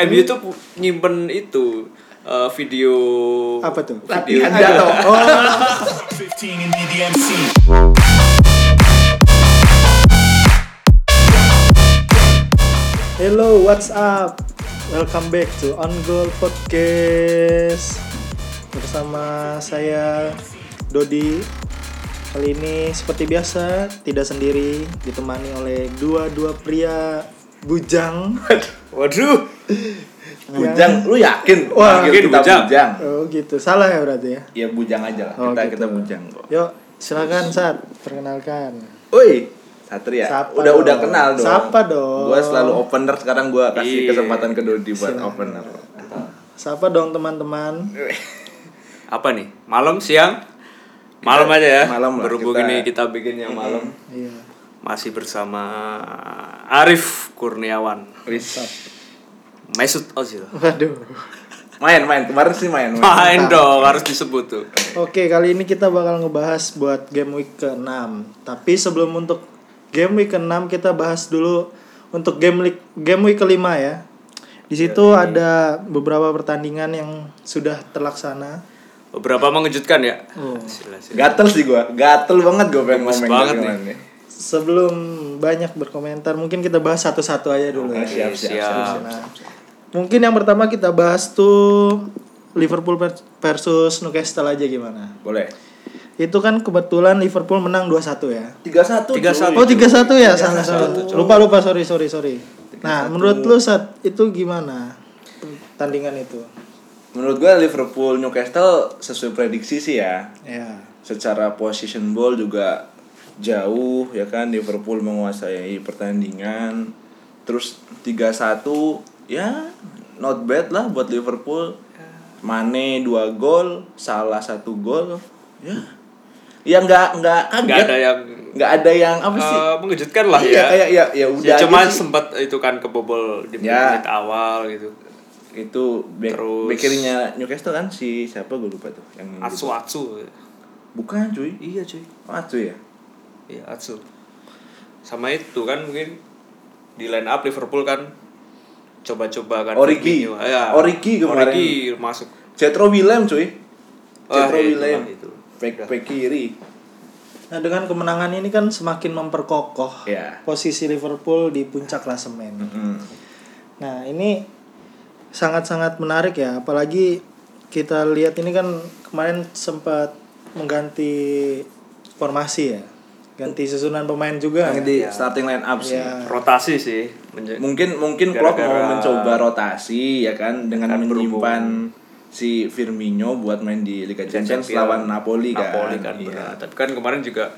MU tuh nyimpen itu eh, video Apa tuh? Video Latihan jatuh. Oh, 15 and be the MC. hello, what's up? Welcome back to On Goal Podcast bersama saya Dodi. Kali ini seperti biasa tidak sendiri, ditemani oleh dua dua pria bujang. Waduh. Bujang, lu yakin? Wah, Panggil mungkin kita bujang. bujang. Oh gitu, salah ya berarti ya. Ya bujang aja lah. Oh, kita gitu. kita bujang kok. Yuk, silakan Sat, perkenalkan. Woi, Satria. Sapa udah dong. udah kenal dong. Sapa dong. Gua selalu opener sekarang gua kasih Iya. kesempatan ke Dodi buat Silakan. opener. Siapa dong teman-teman? Apa nih? Malam, siang? Malam aja ya. malam lah, Berhubung kita- ini kita bikin yang malam. Iya. Masih bersama Arif Kurniawan. Mesut Ozil. Waduh. Main main kemarin sih main. main. Main dong, harus disebut tuh. Oke, kali ini kita bakal ngebahas buat game week ke-6. Tapi sebelum untuk game week ke-6 kita bahas dulu untuk game week game week kelima ya. Di situ ada beberapa pertandingan yang sudah terlaksana. Beberapa mengejutkan ya. Oh. Gatel sih gua. Gatel banget gua pengen ngomong banget nih. Sebelum banyak berkomentar, mungkin kita bahas satu-satu aja dulu Oke, ya. siap, siap, Siap. Nah, mungkin yang pertama kita bahas tuh Liverpool versus Newcastle aja gimana? Boleh. Itu kan kebetulan Liverpool menang 2-1 ya. 31 3-1. Oh 31 ya salah 3-1, salah. cuy. Lupa lupa sorry sorry sorry. Nah menurut lu saat itu gimana tandingan itu? Menurut gua Liverpool Newcastle sesuai prediksi sih ya. Ya. Secara position ball juga jauh ya kan Liverpool menguasai pertandingan. Terus 3-1 ya not bad lah buat Liverpool. Mane 2 gol, salah satu gol. Ya. Ya nggak nggak kaget. Nggak ada yang nggak ada yang apa sih? eh, mengejutkan lah Iya, ya. kayak ya ya udah Ya, aja cuma sih. sempat itu kan kebobol di Ya. menit awal gitu. itu back, Terus- back kirinya Newcastle kan si siapa gue lupa tuh yang Atsu Atsu. bukan cuy Iya cuy. oh, Atsu ya Iya Atsu. Sama itu kan mungkin di line up Liverpool kan coba-coba kan Origi. Firmino. Ya. Origi kemarin. Origi masuk. Cetro Willem cuy Cetro itu Willem lah itu. back back kiri Nah dengan kemenangan ini kan semakin memperkokoh Ya. posisi Liverpool di puncak klasemen. Hmm. Nah ini sangat-sangat menarik ya, apalagi kita lihat ini kan kemarin sempat mengganti formasi ya, ganti susunan pemain juga. yang di starting line up sih Ya. Rotasi sih. Mungkin mungkin Klopp mau mencoba rotasi ya kan dengan Kan menyimpan si Firmino buat main di Liga Champions Champions. lawan Napoli kan, Napoli kan Iya. berat. Tapi kan kemarin juga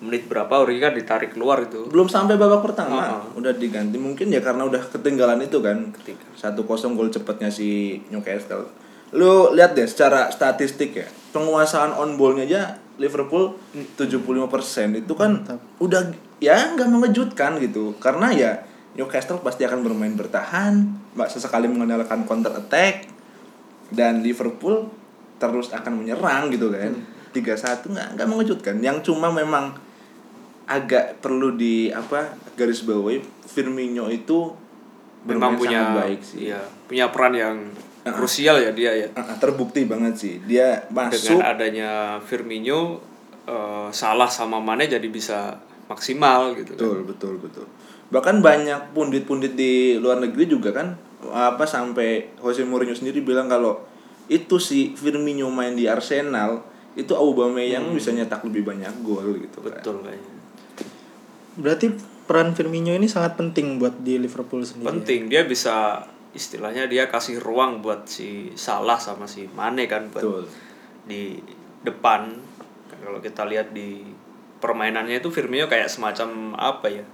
menit berapa Origi kan ditarik keluar itu. belum sampai babak pertama Heeh. udah diganti mungkin ya karena udah ketinggalan itu kan satu kosong gol cepatnya si Newcastle lu lihat deh secara statistik ya penguasaan on ballnya aja Liverpool 75% itu kan Mantap. udah ya nggak mengejutkan gitu. Karena ya Newcastle pasti akan bermain bertahan mbak sesekali mengandalkan counter attack dan Liverpool terus akan menyerang gitu kan. Tiga satu nggak nggak mengejutkan. Yang cuma memang agak perlu di apa garis bawahi Firmino itu Memang punya baik sih. Iya, punya peran yang krusial ya dia ya. Ah, ah, terbukti banget sih dia masuk Dengan adanya Firmino eh, salah sama Mane jadi bisa maksimal gitu. kan. betul betul betul bahkan banyak pundit-pundit di luar negeri juga kan apa sampai Jose Mourinho sendiri bilang kalau itu si Firmino main di Arsenal itu Aubameyang bisa nyetak lebih banyak gol gitu kan. Betul kayaknya. Berarti peran Firmino ini sangat penting buat di Liverpool sendiri. Penting dia bisa istilahnya dia kasih ruang buat si Salah sama si Mane kan buat Betul. di depan. Kalau kita lihat di permainannya itu Firmino kayak semacam apa ya?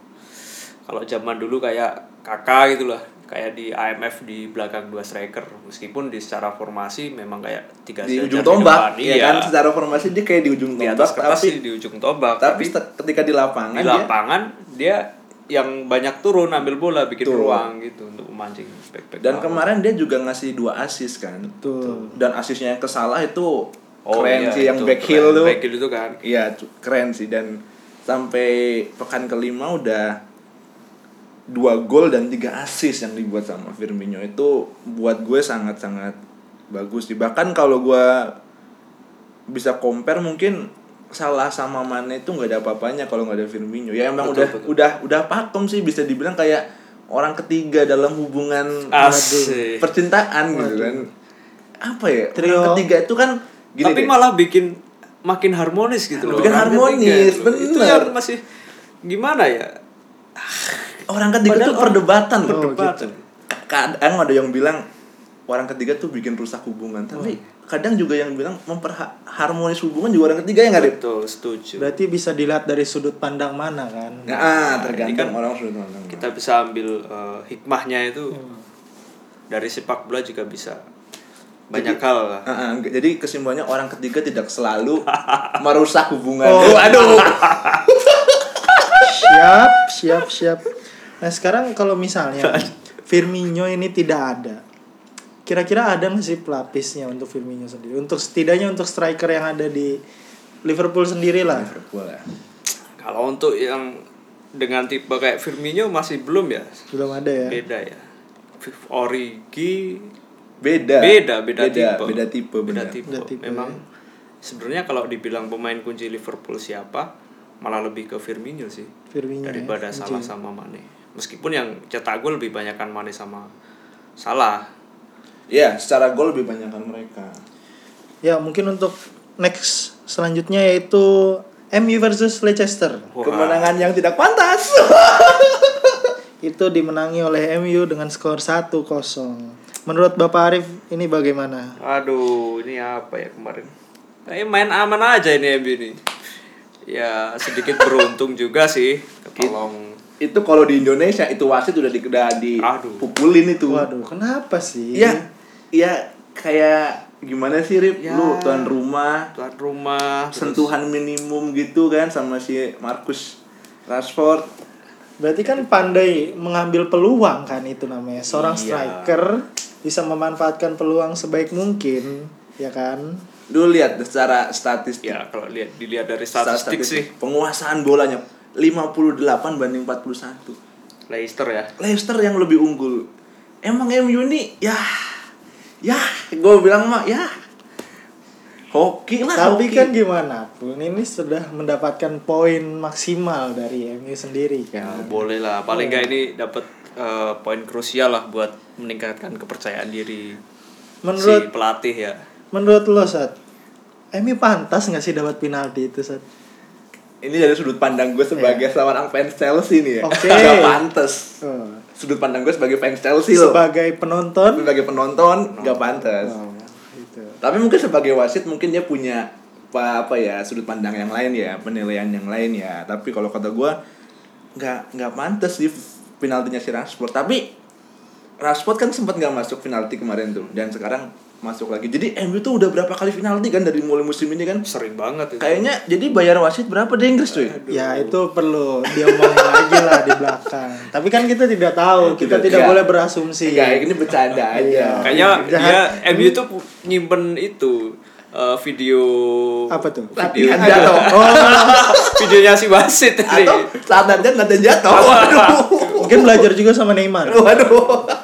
Kalau zaman dulu kayak kakak gitu lah, kayak di IMF di belakang dua striker. Meskipun di secara formasi memang kayak tiga di ujung tombak depan. ya Iya. kan secara formasi dia kayak di ujung di tombak atas kertas tapi di ujung tombak tapi, tapi, ketika di lapangan di dia lapangan dia yang banyak turun ambil bola bikin Betul. ruang gitu untuk memancing back back dan kemarin dia juga ngasih dua assist kan. Betul. dan asisnya yang kesalah itu Oh, keren iya, sih yang itu back keren. heel tuh. Back heel itu kan. Iya keren sih. Dan sampai pekan kelima udah dua gol dan tiga assist yang dibuat sama Firmino. Itu buat gue sangat-sangat bagus sih. Bahkan kalau gue bisa compare mungkin salah sama Mane itu nggak ada apa-apanya kalau nggak ada Firmino ya emang Betul, udah betul. udah udah pakem sih bisa dibilang kayak orang ketiga dalam hubungan Asik. percintaan gitu kan apa ya Trio. orang ketiga itu kan gini Tapi deh. malah bikin makin harmonis gitu loh. Bikin orang harmonis, ketiga gitu. Itu yang masih gimana ya? orang ketiga Padahal orang- perdebatan. Perdebatan. Ka- kadang ada yang bilang orang ketiga tuh bikin rusak hubungan tapi kadang juga yang bilang memperharmonis hubungan juga orang ketiga yang nggak ada Betul, setuju. Berarti bisa dilihat dari sudut pandang mana kan? nah, ini tergantung kan orang sudut pandang Kita bisa ambil eh, hikmahnya itu Hmm. dari sepak bola juga bisa banyak hal lah. Ah, ah, enggak. jadi kesimpulannya orang ketiga tidak selalu merusak hubungan. Oh, aduh Siap, siap, siap. Nah sekarang kalau misalnya Firmino ini tidak ada, kira-kira ada nggak sih pelapisnya untuk Firmino sendiri? Untuk setidaknya untuk striker yang ada di Liverpool sendiri lah. Liverpool ya. Kalau untuk yang dengan tipe kayak Firmino masih belum ya. Belum ada ya. Beda ya. Origi beda beda beda, tipe beda tipe beda benar. tipe Beda tipe, memang ya. sebenarnya kalau dibilang pemain kunci Liverpool siapa malah lebih ke Firmino sih Firmino ya, daripada kunci. Salah sama Mane meskipun yang cetak gol lebih banyak kan Mane sama Salah ya secara gol lebih banyak kan mereka Ya mungkin untuk next selanjutnya yaitu MU versus Leicester. Wah. kemenangan yang tidak pantas Itu dimenangi oleh MU dengan skor 1-0. Menurut Bapak Arif ini bagaimana? aduh ini apa ya kemarin eh main aman aja ini MU ini ya sedikit beruntung juga sih ketolong itu kalau di Indonesia itu wasit udah di udah dipukulin itu Waduh, kenapa sih? Iya, iya kayak gimana sih Rip? Ya. Lu tuan rumah, tuan rumah terus- sentuhan minimum gitu kan sama si Marcus Rashford. Berarti kan pandai mengambil peluang kan itu namanya. Seorang Iya. striker bisa memanfaatkan peluang sebaik mungkin, ya kan? Lu lihat secara statistik. ya kalau lihat dilihat dari statistik sih Penguasaan bolanya 58 banding 41. Leicester ya Leicester yang lebih unggul. Emang MU ini ya ya gue bilang mah ya hoki lah Tapi hoki. kan gimana pun ini sudah mendapatkan poin maksimal dari MU sendiri Ya, kan. boleh lah. Paling nggak ini dapat eh, poin krusial lah buat meningkatkan kepercayaan diri Menurut si pelatih ya. menurut lo Sat, MU pantas nggak sih dapat penalti itu Sat? ini dari sudut pandang gue sebagai seorang fans Chelsea nih ya. Oke. Gak pantes. Oh. Sudut pandang gue sebagai fans Chelsea loh. Sebagai penonton, sebagai penonton gak pantas. oh, itu. Tapi mungkin sebagai wasit mungkin dia punya apa apa ya sudut pandang yang lain ya, penilaian yang lain ya. Tapi kalau kata gue nggak nggak pantas sih penaltinya si Rashford. Tapi Rashford kan sempat nggak masuk penalti kemarin tuh dan sekarang masuk lagi. Jadi MU tuh udah berapa kali penalti kan dari mulai musim ini kan? Sering banget itu. Kayaknya jadi bayar wasit berapa di Inggris tuh? Ya itu perlu diomongin lagi lah di belakang. Tapi kan kita tidak tahu, kita Tidak- tidak boleh berasumsi. Enggak, ini bercanda aja. Iya. Kayaknya Jahat. dia MU tuh nyimpen itu eh, video Apa tuh? Latihan Video- jatuh. videonya si wasit tadi. Atau saat latihan latihan jatuh. Waduh. Mungkin belajar juga sama Neymar. Waduh.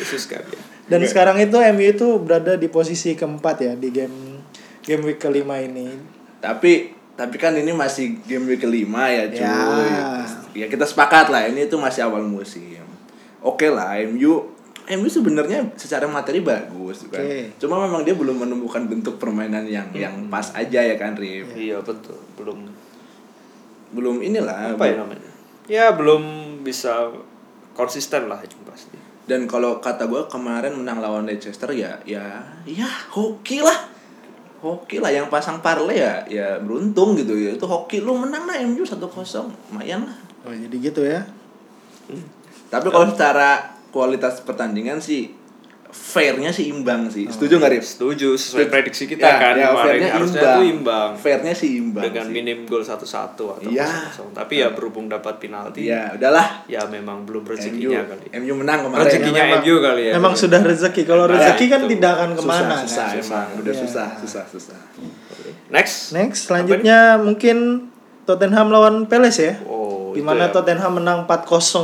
Khusus kan ya. Dan sekarang itu MU itu berada di posisi keempat ya di game game week kelima ini. Tapi tapi kan ini masih game week kelima ya cuy. Ya. Ya. kita sepakat lah ini tuh masih awal musim. Oke lah MU MU sebenarnya secara materi bagus kan. Oke. Cuma memang dia belum menemukan bentuk permainan yang yang pas aja ya kan Rif. Iya betul. Belum Belum inilah. apa ya namanya? Ya belum bisa konsisten lah itu pasti. Dan kalau kata gue kemarin menang lawan Leicester ya ya ya hoki lah. Hoki lah yang pasang parley ya ya beruntung gitu ya. Itu hoki lu menang lah MU 1-0 lumayan lah. Oh jadi gitu ya. Tapi kalau secara kualitas pertandingan sih fairnya sih imbang sih. Setuju nggak Rif? Setuju sesuai prediksi kita Ya, kan ya, kemarin fairnya harusnya imbang. tuh imbang. Fairnya sih imbang. dengan sih. minim gol satu-satu atau kosong-kosong. Tapi ya berhubung dapat penalti. Ya udahlah. Ya memang belum MU, rezekinya kali. MU menang kemarin. Rezekinya memang- MU kali ya. Memang sudah rezeki. Kalau Nah, rezeki kan itu. tidak akan ke mana susah, kan. susah, emang. Udah Iya. susah, susah, susah. Next. Next selanjutnya mungkin Tottenham lawan Palace ya. Oh, di mana ya. Tottenham menang 4-0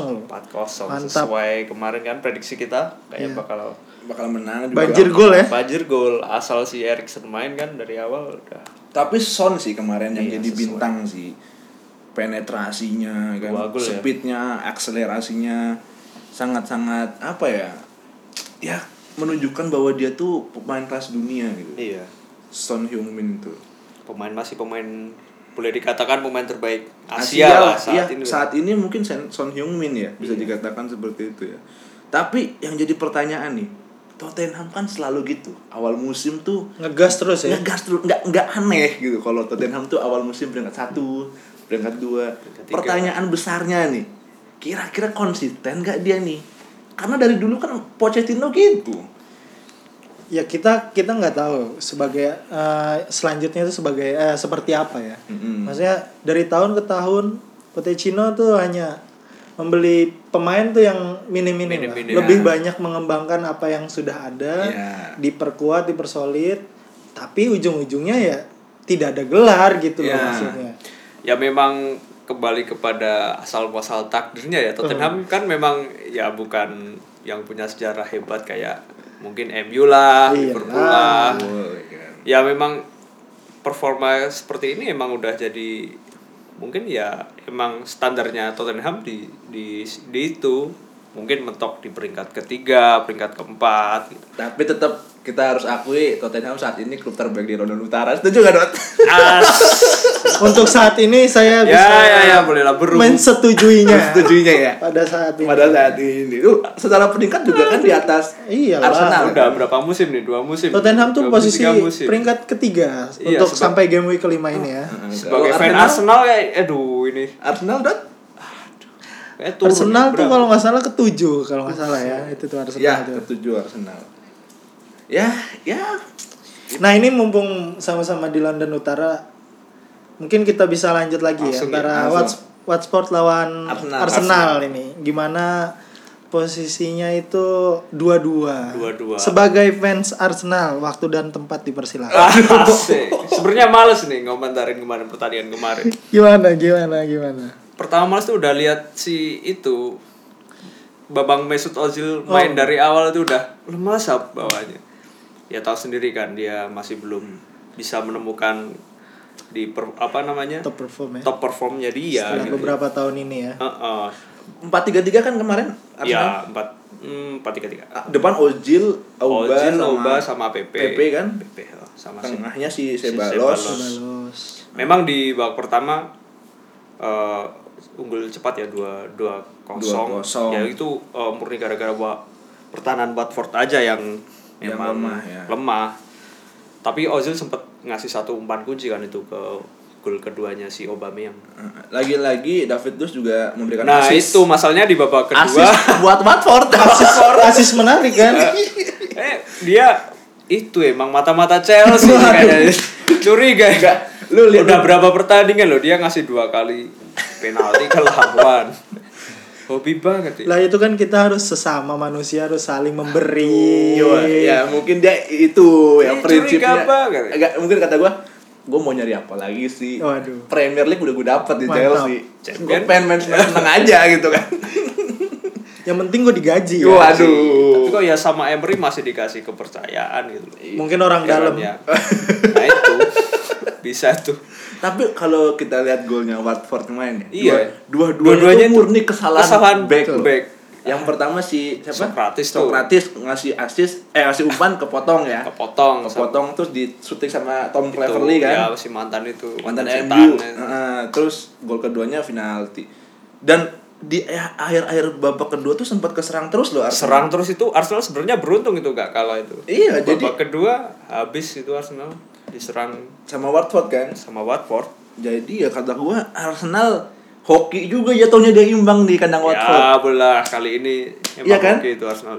loh. 4-0 Mantap. sesuai kemarin kan prediksi kita kayak Iya. bakal bakal menang juga. Banjir gol ya. banjir gol asal si Erikson main kan dari awal udah Tapi Son sih kemarin yang Iya, jadi sesuai. bintang sih. Penetrasinya kan, Dua gol ya. speednya, akselerasinya sangat-sangat apa ya? Ya menunjukkan bahwa dia tuh pemain kelas dunia gitu. iya Son Heung-min itu. pemain masih pemain boleh dikatakan pemain terbaik Asia, lah saat iya, ini saat ini mungkin Son Son Heung-min ya bisa Iya. dikatakan seperti itu ya. Tapi yang jadi pertanyaan nih, Tottenham kan selalu gitu. Awal musim tuh Ngegas terus ya. ngegas terus nggak nggak aneh gitu kalau Tottenham tuh awal musim peringkat satu peringkat dua Peringkat pertanyaan besarnya nih kira-kira konsisten nggak dia nih karena dari dulu kan Pochettino gitu Ya kita kita nggak tahu sebagai eh, selanjutnya itu sebagai eh, seperti apa ya. Mm-mm. Maksudnya dari tahun ke tahun Pochettino tuh hanya membeli pemain tuh yang minim-minim. Minim-minim. Lebih Ya. banyak mengembangkan apa yang sudah ada, Ya. diperkuat, dipersolid, tapi ujung-ujungnya ya tidak ada gelar gitu loh Ya. maksudnya. ya memang kembali kepada asal muasal takdirnya ya Tottenham Hmm. kan memang ya bukan yang punya sejarah hebat kayak mungkin MU lah, Iya Liverpool lah. Oh, kan. Ya memang performa seperti ini emang udah jadi mungkin ya emang standarnya Tottenham di di di itu mungkin mentok di peringkat ketiga, peringkat keempat gitu. tapi tetap kita harus akui Tottenham saat ini klub terbaik di London Utara setuju gak Dot? Untuk saat ini saya ya bisa ya ya boleh lah beru. mensetujuinya setujunya ya pada saat ini. pada saat ini tuh secara peringkat juga kan di atas Iyalah. Arsenal Udah berapa musim nih? Dua musim. Tottenham tuh posisi musim. peringkat ketiga Iya, untuk sebab- sampai game week kelima ini ya. Sebagai fan Arsenal ya, aduh ini. Arsenal Dot? Arsenal tuh kalau nggak salah ketujuh kalau nggak salah ya itu tuh Arsenal Ya, tuh. ketujuh Arsenal. Ya, ya. Nah ini mumpung sama-sama di London Utara, mungkin kita bisa lanjut lagi Langsung ya ya, antara langsung. What's Watsport lawan Arsenal. Arsenal, ini. Gimana posisinya itu dua-dua. Dua-dua. Sebagai fans Arsenal, waktu dan tempat dipersilakan. Sebenarnya males nih ngomentarin kemarin pertandingan kemarin. gimana, gimana, gimana? Pertama males tuh udah lihat si itu Babang Mesut Ozil main Oh. dari awal itu udah lemas bawahnya. Ya tahu sendiri kan dia masih belum bisa menemukan di per- apa namanya Top perform ya. top performnya dia. Setelah gitu. beberapa tahun ini ya. Heeh. Empat tiga tiga kan kemarin Arsenal. Ya empat hmm, empat tiga tiga. Ah, Depan Ozil, Auba, Ozil, sama, Auba sama PP. PP kan. PP oh, sama si Tengahnya si Si Sebalos. Ceballos. Balos. Memang di babak pertama eh, unggul cepat ya dua dua kosong. 2-0. Ya itu eh, murni gara-gara pertahanan Watford aja yang Yang memang lemah, ya. lemah. Tapi Ozil sempat ngasih satu umpan kunci kan itu ke gol keduanya si Aubameyang. Eh, Lagi-lagi David Luiz juga memberikan Nah assist. itu masalahnya di babak kedua. Assist buat Watford. Asis menarik kan? eh dia itu emang mata-mata Chelsea kayaknya. Curiga ya. Enggak, lu lihat Udah berapa pertandingan loh dia ngasih dua kali penalti ke lawan. Hobi banget ya. Lah itu kan kita harus sesama manusia harus saling memberi. Iya, ya mungkin dia itu Ini yang prinsipnya. Enggak, mungkin kata gua gue mau nyari apa lagi sih Waduh. Premier League udah gue dapet di Mantap. Chelsea gue pengen main seneng aja gitu kan Yang penting gue digaji ya. waduh Tapi kok ya sama Emery masih dikasih kepercayaan gitu. Mungkin orang dalam. Nah itu bisa tuh. tapi kalau kita lihat golnya Watford kemarin ya Iya. dua dua Dua-duanya itu murni kesalahan, kesalahan back, loh. back. yang pertama si siapa Sokratis tuh. Sokratis ngasih assist eh ngasih umpan kepotong ya Kepotong. kepotong terus di shooting sama Tom Itu, Cleverley kan Ya si mantan itu. mantan setan. MU Heeh, terus gol keduanya penalti dan di eh, akhir-akhir babak kedua tuh sempat keserang terus loh Arsenal. serang terus itu Arsenal sebenarnya beruntung itu gak kalah itu. Iya, Babak jadi- kedua habis itu Arsenal diserang sama Watford kan sama Watford. jadi ya kata gua Arsenal hoki juga jatuhnya dia imbang di kandang Watford Ya bola kali ini emang Iya kan? oke itu Arsenal.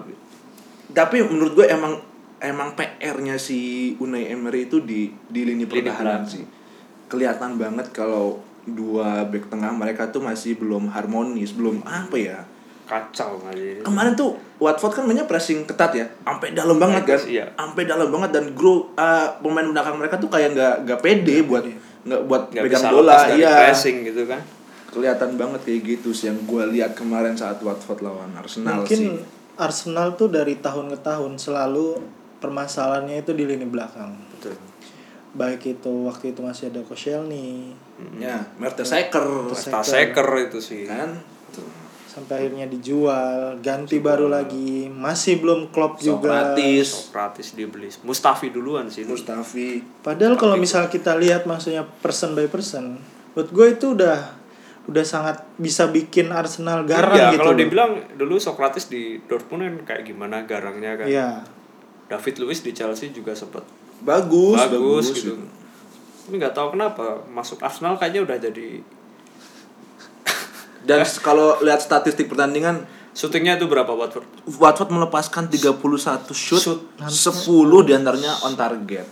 tapi menurut gue emang emang PR-nya si Unai Emery itu di di lini pertahanan sih kelihatan banget kalau dua back tengah mereka tuh masih belum harmonis belum apa ya Kacau kali kemarin tuh Watford kan mainnya pressing ketat ya sampai dalam banget kan Iya. sampai dalam banget dan grow uh, pemain belakang mereka tuh kayak nggak nggak pede buat nggak buat Nggak pegang bisa bola lepas dari iya pressing gitu kan. kelihatan banget kayak gitu sih yang gue lihat kemarin saat Watford lawan Arsenal Mungkin sih. Arsenal tuh dari tahun ke tahun selalu permasalahannya itu di lini belakang. betul Baik itu waktu itu masih ada Koscielny Ya, Mertesacker Staseker itu sih. Kan. Sampai akhirnya dijual, ganti baru lagi, masih belum klop juga. Sokratis, Sokratis dibeli. Mustafi duluan sih. Mustafi. Padahal kalau misal kita lihat maksudnya person by person, menurut gue itu udah udah sangat bisa bikin Arsenal garang Iya, gitu. kalau dibilang dulu Sokratis di Dortmund kan kayak gimana garangnya kan? Iya. David Luiz di Chelsea juga sempet Bagus, bagus, bagus, gitu tapi nggak tahu kenapa masuk Arsenal kayaknya udah jadi Dan kalau lihat statistik pertandingan syutingnya itu berapa Watford Watford melepaskan 31 shoot, Shoot. 10 di antaranya on target.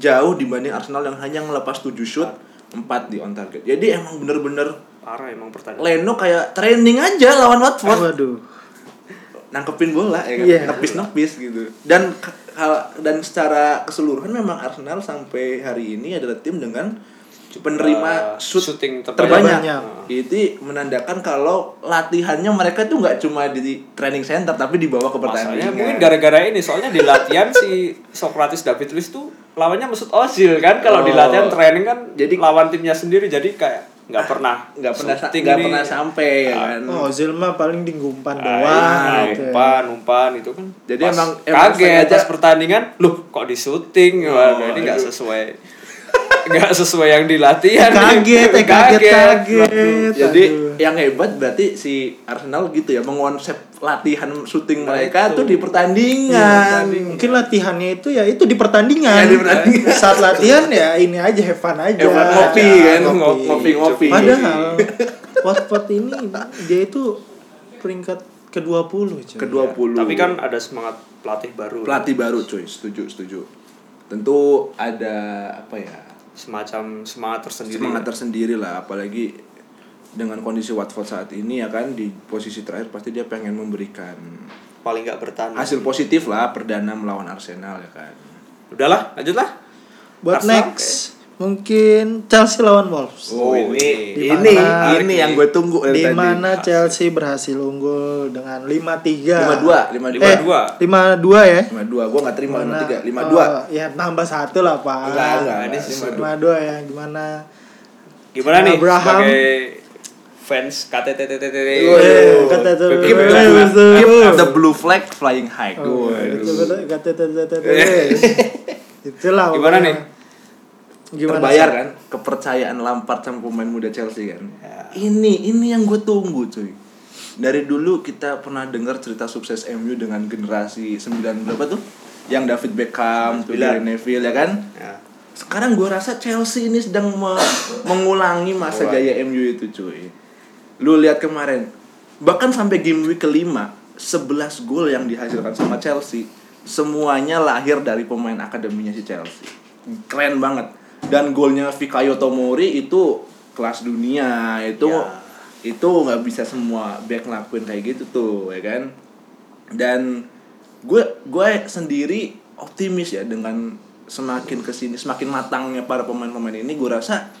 Jauh dibanding Arsenal yang hanya melepas 7 shoot, 4 di on target. Jadi emang bener-bener parah emang pertandingan Leno kayak training aja lawan Watford. Waduh. Nangkepin bola ya kan, Iya. nepis-nepis gitu. Dan hal- dan secara keseluruhan memang Arsenal sampai hari ini adalah tim dengan penerima Uh, shoot shooting terbanyak. terbanyak. Itu menandakan kalau latihannya mereka tuh nggak cuma di training center tapi dibawa ke Masalahnya pertandingan. mungkin gara-gara ini soalnya di latihan si Sokratis David Luiz tuh lawannya Mesut Ozil kan kalau di Oh. latihan training kan Jadi- lawan timnya sendiri jadi kayak nggak pernah nggak pernah nggak pernah sampai ya kan. Oh, Ozil mah paling di ngumpan Ah, doang iya, gitu. ya. umpan umpan itu kan Jadi pas emang- emang kaget pas pertandingan loh kok di syuting Oh, Waduh, ini nggak sesuai nggak sesuai yang di latihan Kaget, eh, kaget, kaget. Jadi Aduh. yang hebat berarti si Arsenal gitu ya mengonsep latihan syuting mereka tuh di pertandingan. Mungkin latihannya itu ya itu di pertandingan. Ya, di pertandingan. Saat latihan ya ini aja have fun aja. Have fun, ngopi Ya, kan, ngopi-ngopi. Padahal Watford ini dia itu peringkat ke-20 cuy. Ke-20. tapi kan ada semangat pelatih baru pelatih baru cuy, setuju, setuju. Tentu ada apa ya? Semacam semangat tersendiri semangat tersendiri lah apalagi dengan kondisi Watford saat ini ya kan di posisi terakhir pasti dia pengen memberikan paling nggak bertahan hasil positif lah perdana melawan Arsenal ya kan. Udahlah lanjutlah. Buat Arsenal, next mungkin Chelsea lawan Wolves. oh ini- ini di ini ini yang gue tunggu dari di tadi. mana Chelsea berhasil unggul dengan 5-3. lima dua lima dua Eh, 5-2. 5-2 ya. lima dua gue nggak terima lima Mana- tiga lima oh, dua ya tambah satu lah, Pak. enggak enggak ini enggak, lima dua 5-2 ya gimana? gimana nih Abraham. sebagai fans KTTTTT Eh, keep the, eh, blue, flag flying high Oh, tuh. Itulah. Gimana nih? Gimana? terbayar Sal? kan kepercayaan Lampard sama pemain muda Chelsea kan Ya. ini ini yang gue tunggu cuy dari dulu kita pernah dengar cerita sukses MU dengan generasi 9 berapa tuh yang David Beckham, Gary Neville ya kan Ya. sekarang gue rasa Chelsea ini sedang me- mengulangi masa jaya MU itu cuy lu lihat kemarin bahkan sampai game week kelima 11 gol yang dihasilkan sama Chelsea semuanya lahir dari pemain akademinya si Chelsea keren banget dan golnya Fikayo Tomori itu kelas dunia itu Ya. itu nggak bisa semua back ngelakuin kayak gitu tuh ya kan dan gue gue sendiri optimis ya dengan semakin ke sini semakin matangnya para pemain-pemain ini gue rasa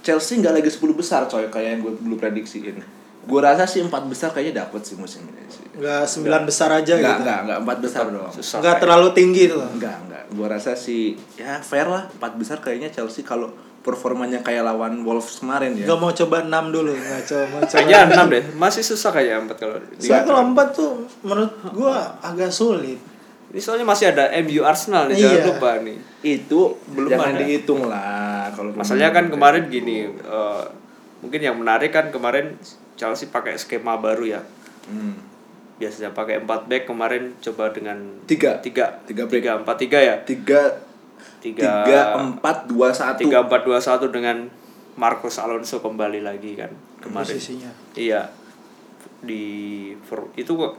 Chelsea nggak lagi 10 besar coy kayak yang gue dulu prediksiin gue rasa sih empat besar kayaknya dapet sih musim ini sih Enggak 9 besar aja nggak gitu. nggak nggak empat besar dong Susah Enggak terlalu tinggi tuh. Enggak, enggak. Gua rasa sih ya fair lah. Empat besar kayaknya Chelsea kalau performanya kayak lawan Wolves kemarin ya. Enggak mau coba 6 dulu, enggak coba kayaknya 6 deh masih susah kayak 4 kalau Soalnya kalau 4 tuh menurut gua agak sulit. ini soalnya masih ada MU Arsenal nih Iya. jangan lupa nih Itu Belum jangan ada. dihitung lah kalau Masalahnya kan kemarin gini, eh, mungkin yang menarik kan kemarin Chelsea pakai skema baru ya. Hmm. Biasanya pakai 4 back kemarin coba dengan Tiga. tiga Tiga back. tiga empat tiga ya Tiga, tiga empat, dua, satu. tiga empat dua satu dengan Marcos Alonso kembali lagi kan kemarin. Posisinya. Iya di itu kok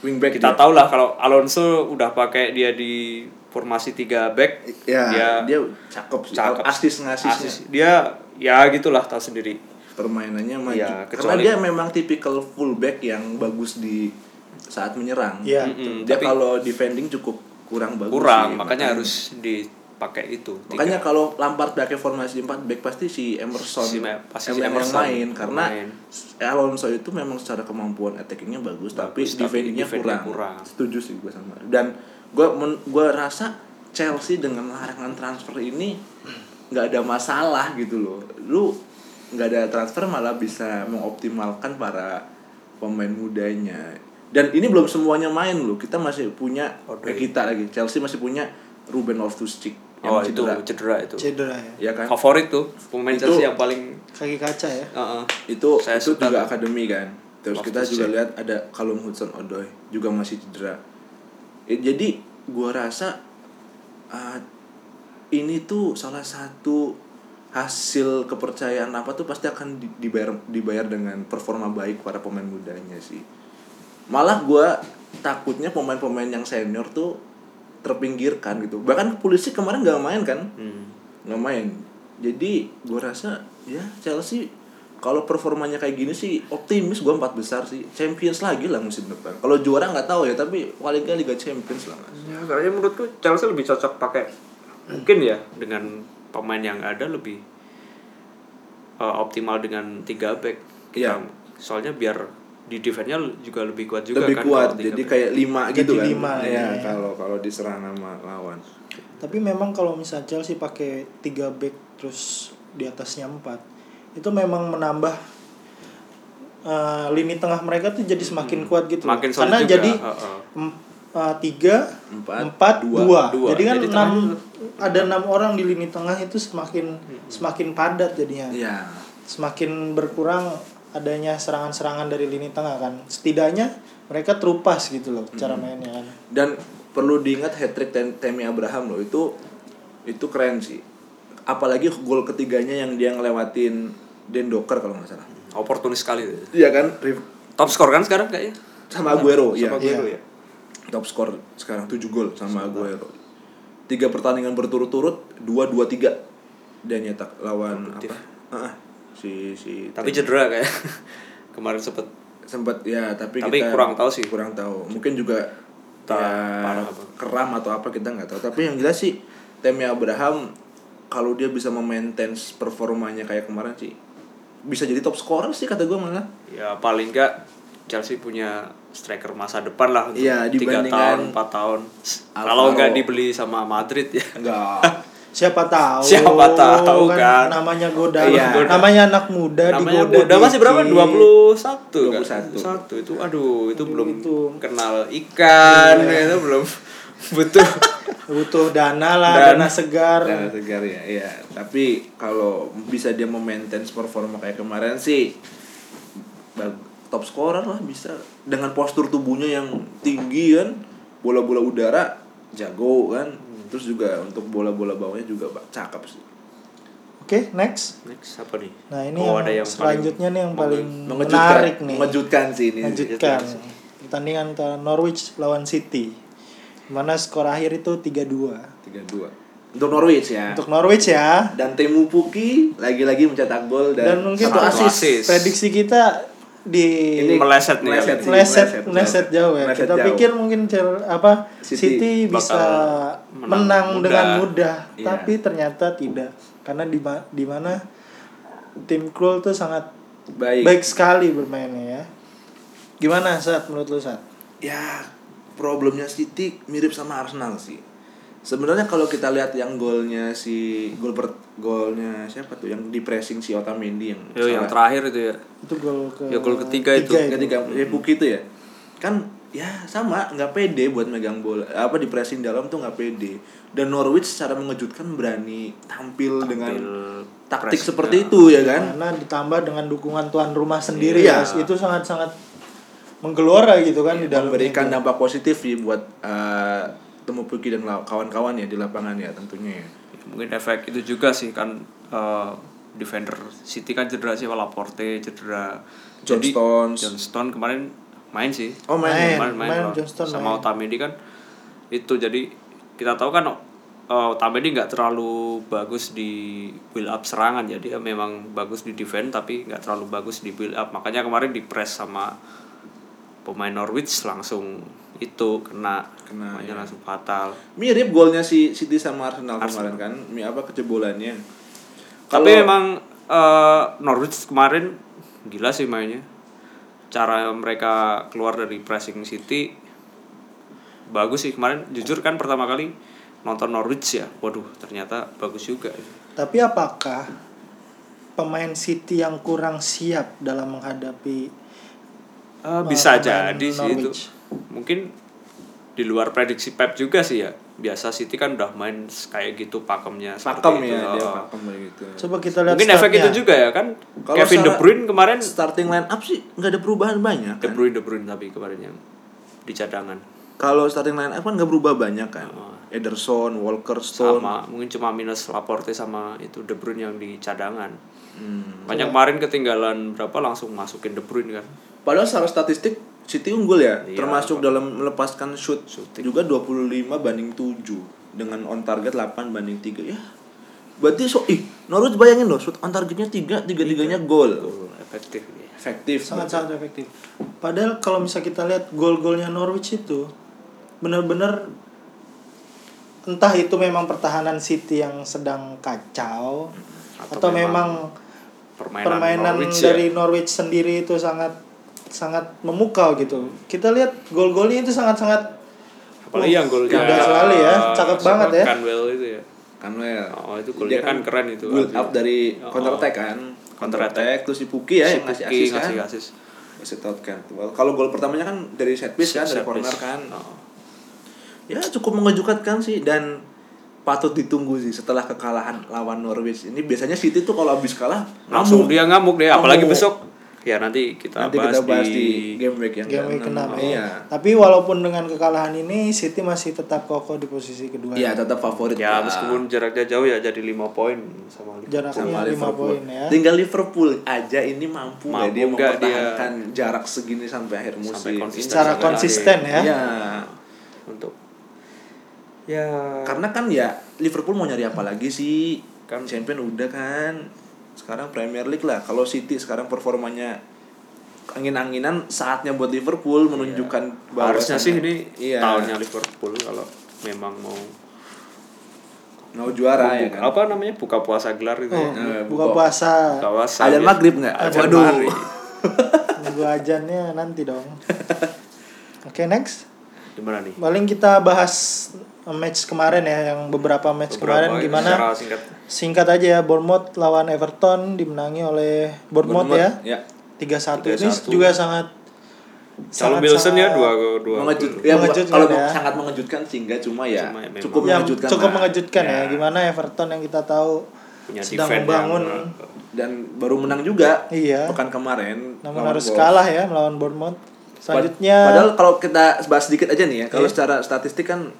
Wingback kita dia. tahu lah kalau Alonso udah pakai dia di formasi tiga back Ya, dia dia, cakep sih. cakep. Asis. Asis. dia ya gitulah tahu sendiri Permainannya maju. Iya, Karena dia memang tipikal fullback yang bagus di saat menyerang. Iya. Mm-mm, Dia tapi- kalau defending cukup kurang bagus kurang sih, makanya harus di pakai itu. tiga. Makanya kalau Lampard pakai formasi 4 back pasti si Emerson Si pasti si yang Emerson main karena main. Alonso itu memang secara kemampuan attackingnya bagus, tapi Bagus, tapi defendingnya defendnya kurang. kurang. Setuju sih gue sama. Dan gue gue rasa Chelsea dengan larangan transfer ini nggak ada masalah gitu loh. Lu nggak ada transfer malah bisa mengoptimalkan para pemain mudanya. Dan ini belum semuanya main loh. Kita masih punya Odoi. eh, kita lagi Chelsea masih punya Ruben Loftus-Cheek Oh yang itu cedera. cedera itu. Cedera ya. Ya kan? Favorit tuh pemain Itu- Chelsea yang paling Kaki kaca ya. Heeh. itu Saya itu juga tuh. akademi kan terus kita juga lihat ada Callum Hudson Odoi juga masih cedera Eh, jadi gua rasa ah, ini tuh salah satu hasil kepercayaan apa tuh pasti akan di- dibayar dibayar dengan performa baik para pemain mudanya sih malah gua takutnya pemain-pemain yang senior tuh terpinggirkan gitu bahkan polisi kemarin nggak main kan Hmm. nggak main jadi gue rasa ya Chelsea kalau performanya kayak gini sih optimis gue empat besar sih Champions lagi lah musim depan kalau juara nggak tahu ya tapi paling nggak Liga Champions lah mas Ya, karena menurutku Chelsea lebih cocok pakai mungkin ya dengan pemain yang ada lebih uh, optimal dengan tiga back. Kita, Iya. Soalnya biar di defense-nya juga lebih kuat juga lebih kan kuat kalau tiga jadi kayak lima Jadi gitu kan lima, ya ya. kalau kalau diserang sama lawan Tapi memang kalau misalnya Chelsea pakai 3 back terus di atasnya 4 itu memang menambah eh, lini tengah mereka tuh jadi semakin kuat gitu. Makin Karena juga, jadi heeh. em- eh, tiga, Empat, empat, dua. dua. Dua. Jadi kan Jadi enam ada enam orang di lini tengah itu semakin semakin padat jadinya. ya Semakin berkurang adanya serangan-serangan dari lini tengah kan. Setidaknya mereka terupas gitu loh cara mainnya kan. dan perlu diingat hat trick Temi Abraham loh itu itu keren sih apalagi gol ketiganya yang dia ngelewatin Den Docker kalau nggak salah oportunis sekali. iya kan Top skor kan sekarang kayaknya? sama Aguero iya Sama Aguero Iya. ya. top skor sekarang 7 gol sama Aguero. Tiga pertandingan berturut-turut, dua dua tiga dia nyetak lawan Produktif. apa? Ah, si si. Tapi Tem- cedera kayak kemarin sempet. Sempat ya tapi, Tapi kita kurang tahu sih. kurang tahu. Mungkin juga ya, keram atau apa kita nggak tahu. Tapi yang jelas sih Temi Abraham kalau dia bisa memaintain performanya kayak kemarin sih bisa jadi top scorer sih kata gue malah. Ya paling enggak Chelsea punya striker masa depan lah untuk tiga dibandingkan tahun empat tahun. Alvaro. kalau nggak dibeli sama Madrid ya. Enggak Siapa tahu? Siapa tahu kan. Namanya goda. Iya. Namanya anak muda namanya digoda. udah masih berapa dikit. 21 kan 21. satu itu aduh itu belum itu. kenal ikan itu belum butuh Butuh dana lah, Dan- dana segar. Darah segar ya, iya. Tapi kalau bisa dia memaintain performa kayak kemarin sih top scorer lah bisa dengan postur tubuhnya yang tinggi kan, bola-bola udara jago kan. Terus juga untuk bola-bola bawahnya juga cakep sih. Oke, next. next apa nih Nah, ini Oh, yang, ada yang selanjutnya nih yang paling Mengejutkan, menarik nih. mengejutkan sih ini. Mengejutkan. Pertandingan antara Norwich lawan City. Mana skor akhir itu 3-2. 3-2. Untuk Norwich ya. Untuk Norwich ya. dan Temu Puki lagi-lagi mencetak gol dan, Dan mungkin satu assist. Prediksi kita di Ini meleset nih meleset kali. sih, meleset meleset, meleset jauh ya. Meleset Kita jauh. pikir mungkin apa City City, bisa menang, menang mudah. dengan mudah, Iya. tapi ternyata tidak. Karena di ma- di mana tim Krul tuh sangat baik. baik sekali bermainnya ya. Gimana saat menurut lu saat? ya problemnya City mirip sama Arsenal sih sebenarnya kalau kita lihat yang golnya si gol per golnya siapa tuh? Yang di pressing si Otamendi yang Yo, yang terakhir itu ya. Itu gol ke Ya, gol ketiga itu. ketika ya Puki itu. Ya. Kan ya sama. Nggak pede buat megang bola apa di pressing dalam tuh nggak pede. Dan Norwich secara mengejutkan berani tampil, dengan taktik seperti ya. itu ya kan? Karena ditambah dengan dukungan tuan rumah sendiri Iya. ya, itu sangat-sangat menggelora gitu kan di dalam memberikan dampak positif sih buat eh, Temu Puki dan kawan-kawan ya di lapangan ya tentunya ya. mungkin efek itu juga sih kan eh, defender City kan cedera sih Laporte cedera John Jadi, Stones. John Stone kemarin main sih Oh, main. Main. lawan- John Stone sama main. Otamendi kan itu jadi kita tahu kan eh, Otamendi nggak terlalu bagus di build up serangan ya dia memang bagus di defense tapi nggak terlalu bagus di build up makanya kemarin di press sama pemain Norwich langsung itu kena Kena, iya. langsung fatal Mirip golnya si City sama Arsenal, kemarin kan. Mi apa kejebolannya. tapi emang eh, Norwich kemarin gila sih mainnya cara mereka keluar dari pressing City bagus sih kemarin jujur kan pertama kali nonton Norwich ya waduh ternyata bagus juga Tapi apakah pemain City yang kurang siap dalam menghadapi Eh, bisa pemain jadi sih itu? Mungkin di luar prediksi Pep juga sih ya biasa City kan udah main kayak gitu pakemnya pakem itu. ya dia Oh. pakem gitu. Coba kita lihat mungkin efek statnya. itu juga ya kan Kalau Kevin De Bruyne kemarin Starting line up sih nggak ada perubahan banyak. De Kan? Bruyne De Bruyne tapi kemarin yang di cadangan Kalau starting line up kan nggak berubah banyak kan. Oh. Ederson, Walker, Stone. sama mungkin cuma minus Laporte sama itu De Bruyne yang di cadangan Hmm. banyak kemarin ketinggalan berapa langsung masukin De Bruyne kan Padahal secara statistik City unggul ya, Iya, termasuk dalam melepaskan shoot juga 25 banding 7 dengan on target 8 banding 3 ya. Berarti so ih, Norwich bayangin loh, shoot on targetnya 3, tiga-tiganya gol. Efektif ya. Efektif. sangat-sangat efektif. Padahal kalau bisa kita lihat gol-golnya Norwich itu benar-benar entah itu memang pertahanan City yang sedang kacau Atau atau, memang memang, permainan permainan Norwich ya. dari Norwich sendiri itu sangat sangat memukau gitu. Kita lihat gol-golnya itu sangat-sangat apalagi yang golnya indah sekali ya, cakep siapa? banget ya. Canwell itu ya Kanwell. Oh, itu golnya kan keren itu. Build up dari Oh. counter attack kan. Counter attack terus si Puki ya Si yang ngasih assist kan. ngasih assist. Ngasih out kan. Kalau gol pertamanya kan dari set piece kan, dari Set corner piece. kan. Oh. Ya cukup mengejutkan sih dan patut ditunggu sih setelah kekalahan lawan Norwich. Ini biasanya City tuh kalau habis kalah langsung ngamuk. dia ngamuk deh apalagi Ngamuk. besok ya nanti kita Nanti bahas, kita bahas di, di game week yang game week ke-6 ya. Iya. Tapi walaupun dengan kekalahan ini City masih tetap kokoh di posisi kedua. Iya, tetap favorit. ya lah. meskipun jaraknya jauh ya jadi lima poin sama Liverpool. Jaraknya sama 5 Liverpool. poin ya. Tinggal Liverpool aja ini mampu, Mampu dia nggak dia- mempertahankan jarak segini sampai akhir musim. Sampai konsisten. Secara Sampai konsisten ya. Iya. untuk ya Karena kan ya Liverpool mau nyari apa lagi sih? Kan champion udah kan. Sekarang Premier League lah. Kalau City sekarang performanya angin-anginan saatnya buat Liverpool menunjukkan bahwa harusnya sih ini iya, tahunnya Liverpool kalau memang mau mau juara ya buka- kan. apa namanya buka puasa gelar itu Oh, ya. Buka buka- puasa. Buka puasa Azan biasa. maghrib nggak? Waduh. Nunggu ajannya nanti dong. Oke, next. gimana nih Paling kita bahas match kemarin ya, yang beberapa match Beberapa kemarin ya, gimana? singkat Singkat aja ya, Bournemouth lawan Everton dimenangi oleh Bournemouth, ya. Ya. 3-1. Ini 3-1. juga sangat sangat- Wilson ya dua dua Mengejut, ya, Mengejutkan kalau ya. sangat mengejutkan sih enggak cuma ya Cuma ya cukup yang mengejutkan cukup lah. mengejutkan ya. Ya. Gimana Everton yang kita tahu punya sedang membangun yang, dan baru menang juga Iya. pekan kemarin namun harus Wolves. kalah ya melawan Bournemouth. Selanjutnya padahal kalau kita bahas sedikit aja nih ya kalau Iya. secara statistik kan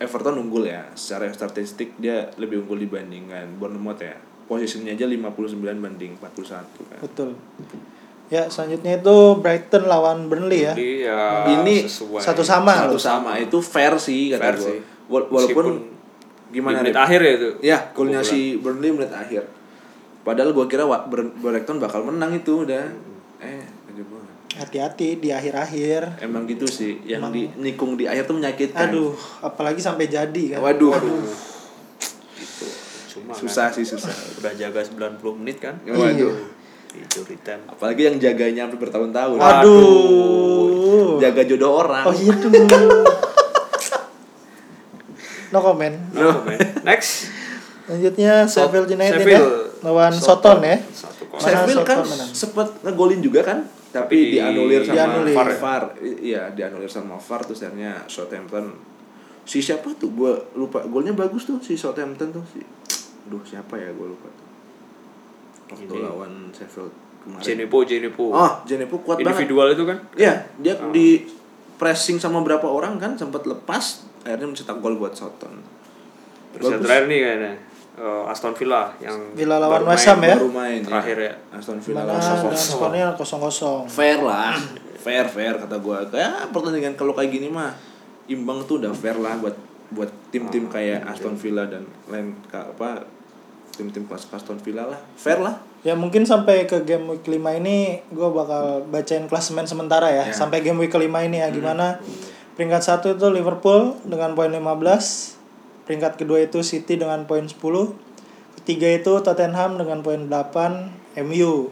Everton unggul ya secara statistik dia lebih unggul dibandingkan Bournemouth ya posisinya aja 59 banding 41 kan betul. Ya, selanjutnya itu Brighton lawan Burnley ya. Ya Ini sesuai. satu sama satu loh. sama itu fair sih kata Fair gua. sih. Wala- walaupun Meskipun gimana di menit Rip? akhir ya itu Ya, golnya si Burnley menit akhir. Padahal gua kira Brighton bakal menang itu udah. Hati-hati di akhir-akhir. Emang gitu sih, yang di nikung di akhir tuh menyakitkan. Aduh, apalagi sampai jadi kan. Waduh. Gitu. Cuma Susah kan, sih susah. udah jaga 90 menit kan Waduh. di injury time Apalagi yang jaganya sampai bertahun-tahun. Aduh. Jaga jodoh orang. Oh iya tuh. no comment. no comment. next Lanjutnya Sheffield United ya Sheffield. lawan Soton ya. kosong. Mana Sheffield kan Soton sempet ngegolin juga kan, tapi Tapi dianulir sama dianulir. VAR. VAR. I- Iya, dianulir sama VAR terus akhirnya Southampton si siapa tuh gua lupa golnya bagus tuh si Southampton tuh si Aduh, siapa ya gua lupa tuh. Waktu Ini. lawan Sheffield kemarin. Jenepo Jenepo Oh, Jenepo kuat banget. individual itu kan Iya, dia Oh. di pressing sama berapa orang kan sempat lepas, akhirnya mencetak gol buat Soton. terus Bagus. terakhir nih kayaknya eh, Aston Villa yang Villa lawan baru West main Ham ya. Baru main terakhir ya Aston Villa Mana lawan skornya kosong-kosong. Fair lah, fair fair kata gua. Kayak pertandingan kalau kayak gini mah imbang tuh udah fair lah buat buat tim-tim Ah, kayak Aston Villa dan lain apa tim-tim kelas Aston Villa lah. Fair lah. Ya mungkin sampai ke game week 5 ini gue bakal bacain klasemen sementara ya. Ya. Sampai game week kelima ini ya gimana Peringkat satu itu Liverpool dengan poin 15. Peringkat kedua itu City dengan poin 10. Ketiga itu Tottenham dengan poin 8. MU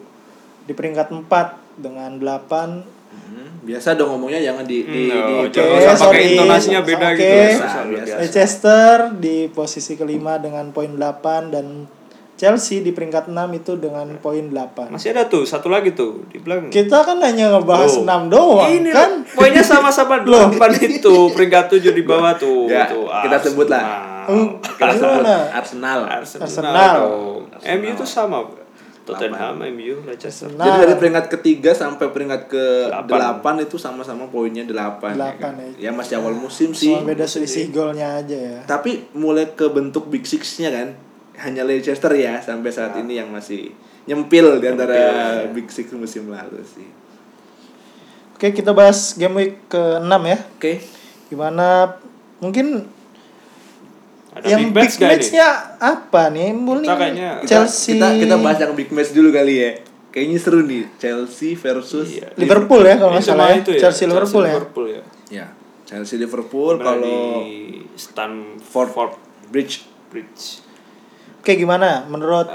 di peringkat 4 dengan 8. Hmm, biasa dong ngomongnya jangan di di, Hmm, di oh, Oke, jangan pakai intonasinya beda Oke. gitu. Luar biasa. biasa. Leicester di posisi kelima dengan poin 8 dan Chelsea di peringkat 6 itu dengan poin 8. Masih ada tuh satu lagi tuh di belakang. Kita kan hanya ngebahas Oh. 6 doang Ini kan. Poinnya sama-sama delapan itu peringkat tujuh di bawah tuh. Ya, tuh kita sebut lah. Hmm, kita sebut? Arsenal. Arsenal. Arsenal. dong. MU itu sama. Tottenham, MU, Leicester. Nah, Jadi dari peringkat ketiga sampai peringkat ke Delapan. itu sama-sama poinnya delapan. ya Delapan, kan? ya. Ya masih awal musim sih. cuma beda selisih golnya aja ya. Tapi mulai ke bentuk big six-nya kan hanya Leicester ya sampai saat ini yang masih nyempil di antara Nyempil, ya. big six musim lalu sih. Oke, kita bahas game week ke-6 ya. Oke. Gimana mungkin Ada yang big big, match-nya apa nih? Mul Kita nih, kayaknya- Kita, Chelsea kita kita bahas yang big match dulu kali ya. Kayaknya seru nih Chelsea versus Iya. Liverpool ya kalau nggak Itu salah ya. itu Chelsea Liverpool ya. Liverpool ya. Ya, Chelsea Liverpool kalau di Stamford Ford Bridge Bridge. Oke, gimana menurut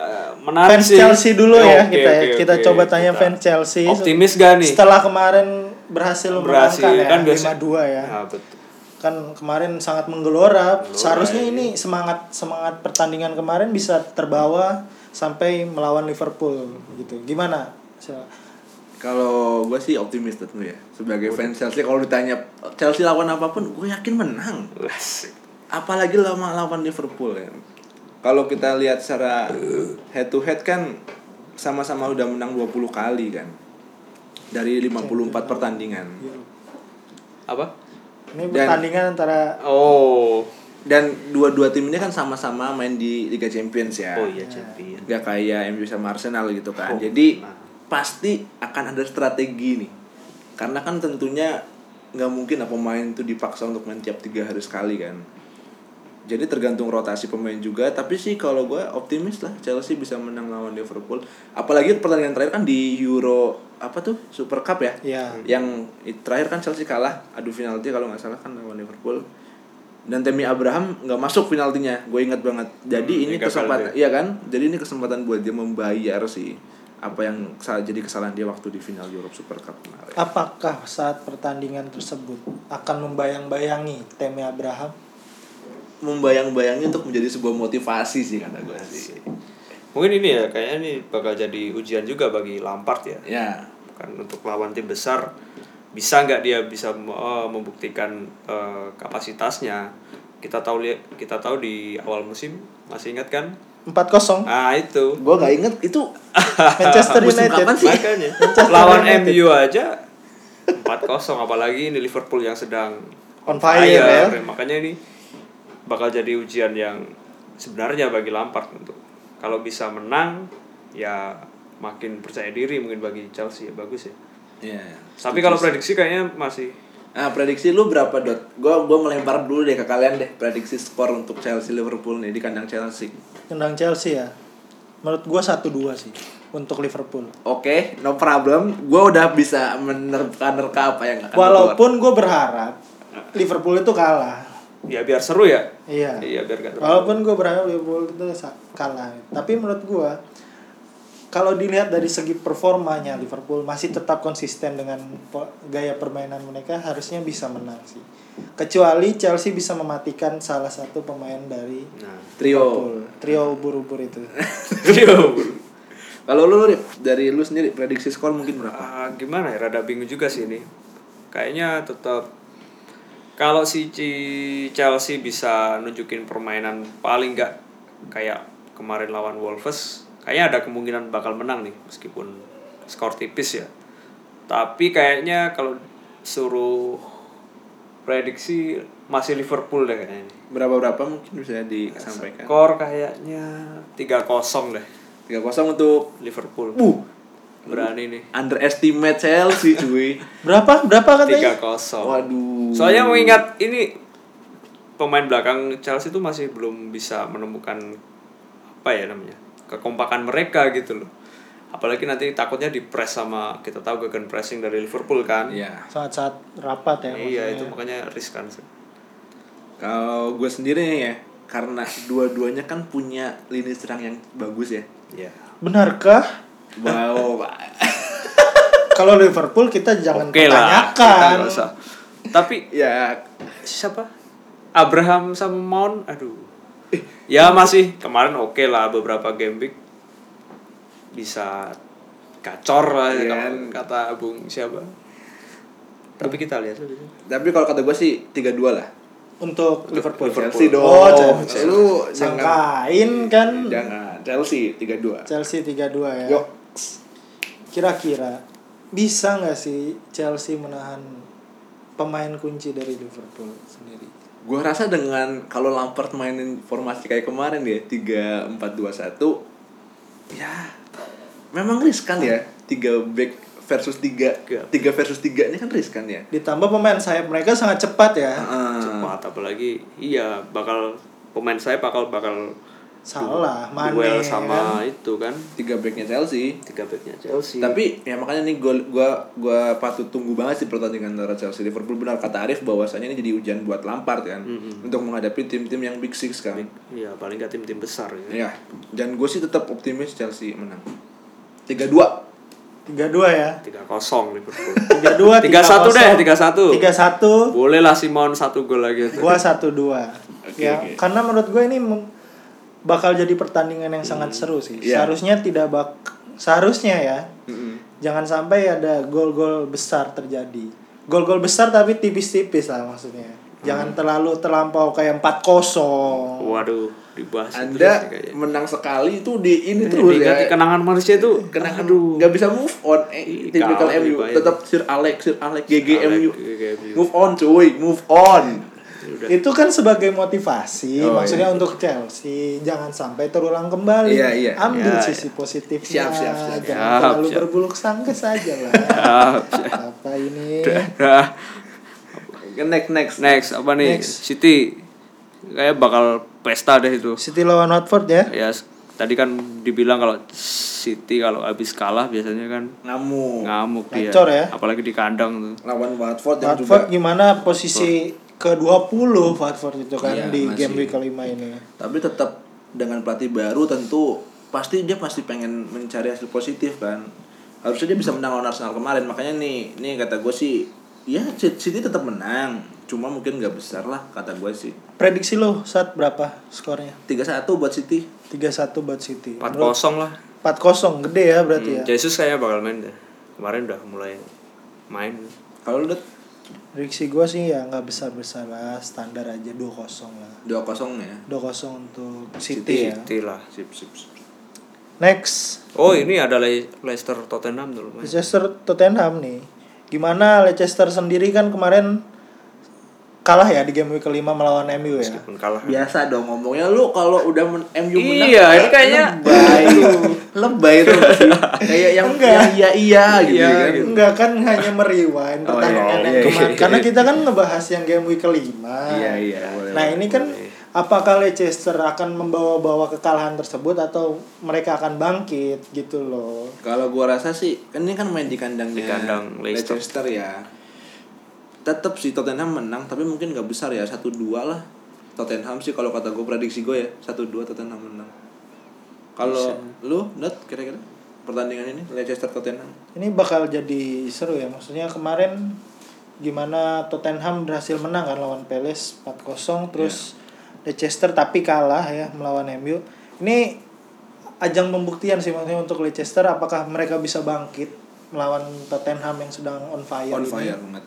menarik fans sih. Chelsea dulu Ya, ya oke, kita ya. oke, kita oke. coba tanya Kita fans Chelsea. Optimis gak nih? Setelah kemarin berhasil, Berhasil memenangkan kan ya biasa. 5-2 ya. Nah, betul. Kan kemarin sangat menggelora. Seharusnya ya. ini semangat semangat pertandingan kemarin bisa terbawa sampai melawan Liverpool gitu. Gimana? Kalau gue sih optimis tentu ya. Sebagai fans Chelsea kalau ditanya Chelsea lawan apa pun, gue yakin menang. Apalagi lawan lawan Liverpool ya. Kalau kita lihat secara head to head kan sama-sama udah menang 20 kali kan. Dari 54 pertandingan. Apa? Ini Dan- pertandingan antara Oh. Dan dua-dua tim ini kan sama-sama main di Liga Champions ya. Oh iya champion. Gak kayak MU sama Arsenal gitu kan. Oh, Jadi nah. pasti akan ada strategi nih. Karena kan tentunya nggak mungkin lah pemain itu dipaksa untuk main tiap tiga hari sekali kan. Jadi tergantung rotasi pemain juga. Tapi sih kalau gue optimis lah Chelsea bisa menang lawan Liverpool. Apalagi pertandingan terakhir kan di Euro apa tuh Super Cup ya? ya Yang terakhir kan Chelsea kalah adu penalti kalau nggak salah kan lawan Liverpool. Dan Temi Abraham nggak masuk penaltinya, gue ingat banget. Jadi Hmm, ini kesempatan, iya kan? Jadi ini kesempatan buat dia membayar sih apa yang jadi kesalahan dia waktu di final Europe Super Cup kemarin. apakah saat pertandingan tersebut akan membayang-bayangi Temi Abraham? Membayang-bayangi untuk menjadi sebuah motivasi sih kata gue sih. Mungkin ini ya kayaknya ini bakal jadi ujian juga bagi Lampard ya. Ya, Kan untuk lawan tim besar bisa nggak dia bisa eh, membuktikan eh, kapasitasnya. Kita tahu li- kita tahu di awal musim masih ingat kan? 4-0 Ah itu. gue nggak inget itu Manchester United. kapan sih? Makanya lawan United. MU aja 4-0 apalagi ini Liverpool yang sedang On fire, ya. Makanya ini bakal jadi ujian yang sebenarnya bagi Lampard untuk kalau bisa menang ya makin percaya diri mungkin bagi Chelsea ya bagus ya. ya. Tapi kalau prediksi kayaknya masih Nah, prediksi lu berapa dot? Gua gua melempar dulu deh ke kalian deh prediksi skor untuk Chelsea Liverpool nih di kandang Chelsea. Tendang Chelsea ya. Menurut gua 1-2 sih untuk Liverpool. Oke, no problem. Gua udah bisa menerka-nerka apa yang akan Walaupun gue berharap Liverpool itu kalah. ya biar seru ya. Iya. Iya biar gak terlalu- Walaupun gue berharap Liverpool itu kalah. Tapi menurut gue kalau dilihat dari segi performanya Liverpool masih tetap konsisten dengan gaya permainan mereka harusnya bisa menang sih. Kecuali Chelsea bisa mematikan salah satu pemain dari Nah, trio. Liverpool. Trio ubur-ubur itu. Kalau lu dari lu sendiri prediksi skor mungkin berapa? Ah, gimana ya rada bingung juga sih ini kayaknya tetap kalau si Chelsea bisa nunjukin permainan paling nggak kayak kemarin lawan Wolves kayaknya ada kemungkinan bakal menang nih meskipun skor tipis ya tapi kayaknya kalau suruh prediksi masih Liverpool deh kayaknya. Berapa berapa mungkin bisa disampaikan? skor kayaknya 3-0 deh 3-0 untuk Liverpool uh berani nih underestimate Chelsea cuy. Berapa? Berapa katanya? 3-0 Waduh. Soalnya mengingat ini pemain belakang Chelsea itu masih belum bisa menemukan apa ya namanya kekompakan mereka gitu loh. apalagi nanti takutnya di press sama kita tahu gegen pressing dari Liverpool kan Iya. saat-saat rapat ya iya maksudnya. itu makanya riskan sih Kalau gue sendiri ya, karena dua-duanya kan punya lini serang yang bagus ya. Iya. benarkah Wow, Pak. kalau Liverpool kita jangan lah kita pertanyakan nggak usah tapi ya siapa Abraham sama Mount aduh ya masih kemarin oke lah beberapa game week bisa gacor lah kalau kan? kata Bung siapa tapi kita lihat aja tapi kalau kata gue sih 3-2 lah. untuk Liverpool. Chelsea dong. Oh, Chelsea. Lu Sangkain kan jangan Chelsea 3-2. Chelsea 3-2 ya. Yuk. Kira-kira bisa nggak sih Chelsea menahan pemain kunci dari Liverpool sendiri? Gue rasa dengan kalau Lampard mainin formasi kayak kemarin ya 3-4-2-1 ya memang riskan ya 3 back versus 3 Iya. 3 versus 3 ini kan riskan ya. Ditambah pemain sayap mereka sangat cepat ya. Ah. cepat apalagi iya bakal pemain saya bakal bakal Salah, du- Mane. duel kan. sama itu kan. Tiga backnya Chelsea. Tiga backnya Chelsea. Tapi ya makanya nih gua gua gua patut tunggu banget sih pertandingan antara Chelsea Liverpool. Benar kata Arif bahwasanya ini jadi ujian buat Lampard kan untuk menghadapi tim-tim yang big six kan. Iya paling nggak tim-tim besar ya. Ya dan gue sih tetap optimis Chelsea menang. Tiga dua. 3-2 ya. tiga kosong Liverpool. 3-2 tiga satu deh tiga satu. 3-1 boleh lah Simon satu gol lagi. Tuh gua 1-2. ya, oke. karena menurut gue ini mem- bakal jadi pertandingan yang sangat seru sih. Iya. Seharusnya tidak bak seharusnya ya. Mm-mm. Jangan sampai ada gol-gol besar terjadi. Gol-gol besar tapi tipis-tipis lah maksudnya. Jangan terlalu terlampau kayak 4-0. waduh dibahas anda terus menang sekali tuh di ini Eh, terus ya kenangan manusia itu kenangan aduh nggak bisa move on eh, typical MU tetap Sir Alex Sir Alex GGMU Alex, GGMU. move on cuy move on Udah. Itu kan sebagai motivasi, Oh, maksudnya iya. untuk Chelsea jangan sampai terulang kembali. Iya, iya. Ambil Iya, sisi positifnya, Siap, siap, siap. jangan Siap, terlalu siap. berbuluk sangka saja lah. Ah, siap. Apa ini? Next next next apa nih Next. City kayak bakal pesta deh itu City lawan Watford ya. ya tadi kan dibilang kalau City kalau habis kalah biasanya kan ngamuk ngamuk dia Ngacor ya. apalagi di kandang tuh lawan Watford yang Watford juga gimana posisi ke-20 Watford itu kan Iya, di masih. game week kelima ini. tapi tetap dengan pelatih baru tentu pasti dia pasti pengen mencari hasil positif kan harusnya dia bisa menang lawan Arsenal kemarin makanya nih nih kata gue sih ya City tetap menang cuma mungkin nggak besar lah kata gue sih Prediksi lo saat berapa skornya? 3-1 buat City 3-1 buat City. 4 Menurut- kosong lah 4-0 gede ya berarti Hmm, ya. Jesus kayaknya bakal main deh kemarin udah mulai main kalau lu Prediksi gue sih ya nggak besar-besar lah, standar aja 2-0 lah. 2-0 ya 2-0 untuk City, City, ya. City lah sip sip, sip. Next, oh ini ada Le- Leicester Tottenham dulu. Leicester Tottenham nih. Gimana Leicester sendiri kan kemarin kalah ya di game week kelima melawan MU ya. meskipun kalah biasa dong ngomongnya lu kalau udah men MU menang Iya, ini kayaknya- lebay lebay tuh sih kayak yang Enggak. yang iya iya gitu Iya, kan gitu. Enggak kan hanya meriwain Oh, pertandingan iya, yang iya, kemarin. iya. Karena kita kan ngebahas yang game week kelima. iya iya boleh, Nah boleh. ini kan apakah Leicester akan membawa-bawa kekalahan tersebut atau mereka akan bangkit gitu loh. Kalau gua rasa sih, kan ini kan main di kandangnya Di kandang Leicester. ya. Tetap sih Tottenham menang, tapi mungkin nggak besar ya, satu dua lah. Tottenham sih kalau kata gue prediksi gue ya, satu dua Tottenham menang. Kalau lu, Nat, kira-kira pertandingan ini Leicester Tottenham? Ini bakal jadi seru ya. Maksudnya kemarin gimana Tottenham berhasil menang kan lawan Palace 4-0 terus Leicester tapi kalah ya melawan MU. Ini ajang pembuktian sih maksudnya untuk Leicester apakah mereka bisa bangkit melawan Tottenham yang sedang on fire On ini. fire banget.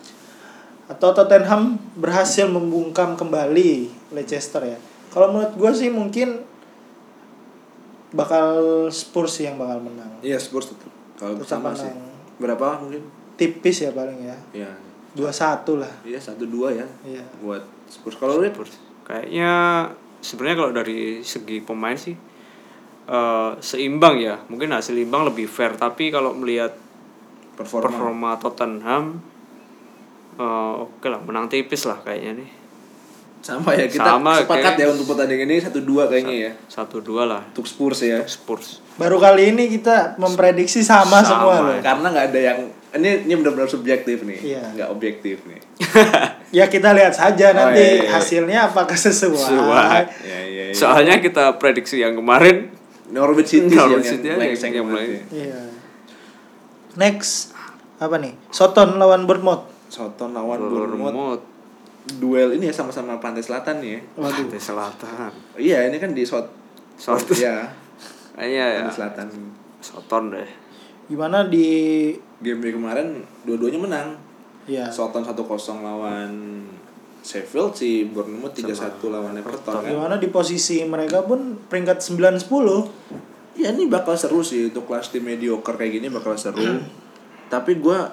Atau Tottenham berhasil membungkam kembali Leicester ya. Kalau menurut gue sih mungkin bakal Spurs sih yang bakal menang. Iya Spurs tetap. Kalau Tetap sama sih. Berapa mungkin? Tipis ya paling ya. Iya. 2-1 lah. Iya satu dua ya. Iya. Buat Spurs. Kalau lu Spurs. Kayaknya sebenarnya kalau dari segi pemain sih eh, seimbang ya. Mungkin hasil imbang lebih fair. Tapi kalau melihat performa. performa Tottenham, eh, oke lah menang tipis lah kayaknya nih. Sama ya kita Sama, sepakat kayak- ya untuk pertandingan ini satu dua kayaknya ya. Satu dua lah. Untuk Spurs ya. Spurs. Baru kali ini kita memprediksi sama, Sama, semua loh. ya. Karena nggak ada yang ini ini benar-benar subjektif nih, Iya. nggak objektif nih. Ya kita lihat saja Oh, nanti iya, iya. hasilnya apakah sesuai. Sesuai. Ya, ya, ya. Soalnya kita prediksi yang kemarin Norwich City Norwich yang, City yang, yang ya. Iya. Next apa nih? Soton lawan Bournemouth. Soton lawan Bournemouth. Duel ini ya sama-sama pantai selatan nih ya. Waduh. Pantai Selatan. Iya, ini kan di Sot Sot. Iya, Iya ya. pantai selatan. Soton deh. Gimana di Game week kemarin dua-duanya menang. ya Soton 1-0 lawan Sheffield si Bournemouth 3-1 lawan Everton kan. gimana di posisi mereka pun peringkat 9 10. Ya ini bakal seru sih untuk kelas tim mediocre kayak gini bakal seru. Tapi gua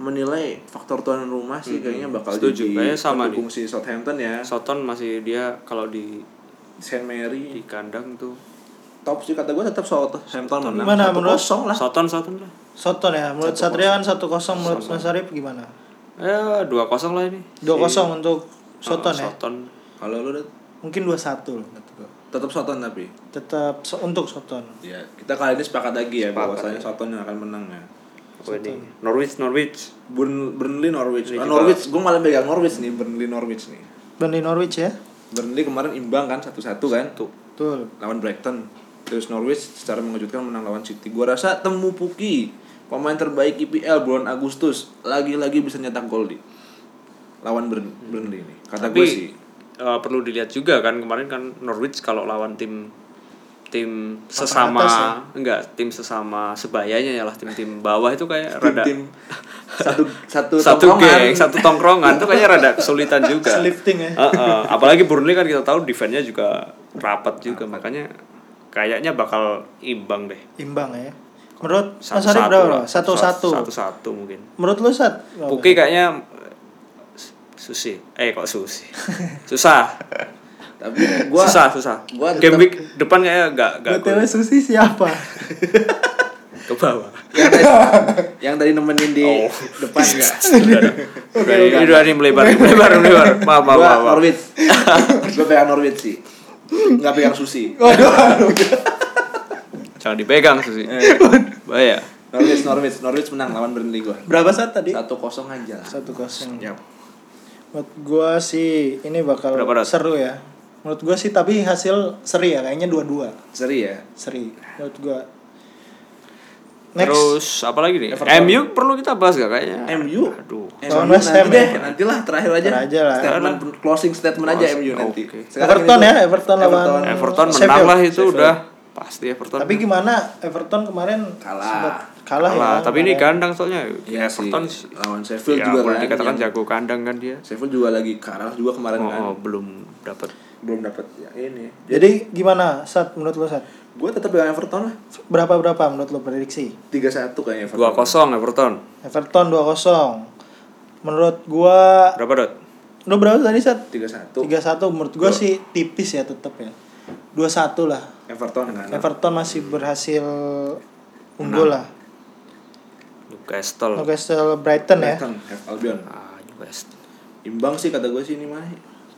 menilai faktor tuan rumah sih kayaknya bakal Setuju, jadi kayaknya sama pendukung si Southampton ya. Soton masih dia kalau di Saint di Mary kandang tuh. top sih kata gua tetap Southampton menang. Satu menurut- kosong lah. Soton Soton lah. Soton ya. Menurut Satria kan 1 0 menurut Mas Arif gimana? Ya dua kosong lah ini. 2 0 untuk Soton Oh, ya. Soton. Kalau lu Mungkin 2 1 loh kata gua. tetap Southampton tapi. Tetap so- untuk Soton. Ya, kita kali ini sepakat lagi ya Sepakat, bahwasanya ya. Southampton yang akan menang ya. Apa ini? Norwich Norwich. Burn, Burnley Norwich. Ini Ah, juga- Norwich, gue malah pegang Norwich nih, Burnley Norwich nih. Burnley Norwich ya. Burnley kemarin imbang kan satu-satu kan Tuh. Betul. lawan Brighton. Terus Norwich secara mengejutkan menang lawan City. Gua rasa Temu Puki pemain terbaik IPL bulan Agustus lagi-lagi bisa nyetak gol di lawan Burn- Burnley ini. Kata gue sih. eh, perlu dilihat juga kan kemarin kan Norwich kalau lawan tim tim sesama atas ya? enggak tim sesama sebayanya ya lah tim-tim bawah itu kayak rada Tim satu satu satu tongkrongan. geng satu tongkrongan itu kayaknya rada kesulitan juga Selifting ya. Heeh. apalagi Burnley kan kita tahu defense-nya juga rapat juga makanya kayaknya bakal imbang deh Imbang ya. Menurut Mas satu Arif satu berapa? lah. Satu satu. satu satu mungkin Menurut lu? Berapa? Puki kayaknya eh, susi eh kok susi susah Tapi gua susah susah gua game tetap- week depan kayak gak gak BTW Susi siapa? ke bawah yang tadi, yang tadi nemenin di Oh. depan enggak? udah ini udah ini melebar melebar melebar maaf maaf maaf. Norwich. Gua pegang Norwich sih. Enggak pegang Susi. jangan dipegang susi bahaya Norwich, Norwich, Norwich menang lawan Burnley gua. Berapa Sat tadi? Satu kosong aja. Satu kosong. Yap. Menurut gua sih ini bakal Berapa, seru ya. Menurut gua sih tapi hasil seri ya kayaknya dua-dua. Seri ya. Seri. Menurut gua. Next. terus apa lagi nih Everton. MU perlu kita bahas gak kayaknya MU. aduh MU West nanti Ham deh, ya. nantilah terakhir aja. Terakhir aja lah. Statement closing statement aja Closing, MU nanti. oke. Sekarang Everton ya, Everton lawan Everton menang Sheffield. lah itu Sheffield. udah pasti Everton Tapi gimana Everton kemarin Kalah. sempat kalah, Kalah, ya. tapi ini kandang soalnya Iya sih. Everton Lawan Sheffield ya, juga boleh kan. dikatakan yang- jago kandang kan dia Sheffield juga lagi kalah juga kemarin oh, kan. oh, belum dapat Belum dapat ya ini. Jadi gimana Sat menurut lu Sat? Gue tetap pegang Everton lah. Berapa berapa menurut lu prediksi? 3-1 kayaknya Everton. dua kosong Everton Everton 2-0. Menurut gua berapa dot lu berapa tadi Sat? 3-1. 3-1 menurut gua sih tipis ya tetap ya. 2-1 lah. Everton kan. Everton masih berhasil unggul lah. Newcastle Newcastle Brighton ya. Brighton, Albion. ah Newcastle Imbang sih kata gue sih ini mah.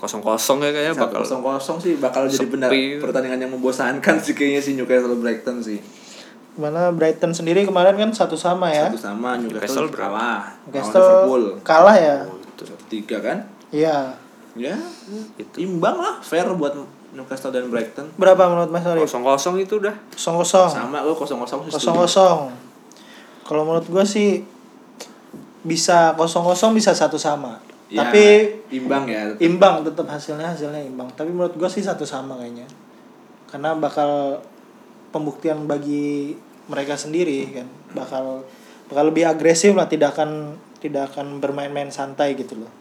Kosong kosong ya kayaknya Satu bakal kosong kosong sih bakal jadi benar pertandingan yang membosankan sih kayaknya si Newcastle Brighton sih. Mana Brighton sendiri kemarin kan satu sama ya. Satu sama Newcastle Newcastle berapa? kalah. Newcastle kalah ya. Satu tiga kan? Iya. Ya, itu imbang lah, fair buat Newcastle dan Brighton. Berapa menurut Mas Arif? kosong kosong itu udah 0-0. Sama lo kosong kosong sih. kosong kosong kalau menurut gua sih bisa kosong kosong bisa satu sama Ya, tapi imbang ya. tetap. imbang tetap hasilnya hasilnya imbang tapi menurut gua sih satu sama kayaknya karena bakal pembuktian bagi mereka sendiri kan bakal bakal lebih agresif lah tidak akan tidak akan bermain-main santai gitu loh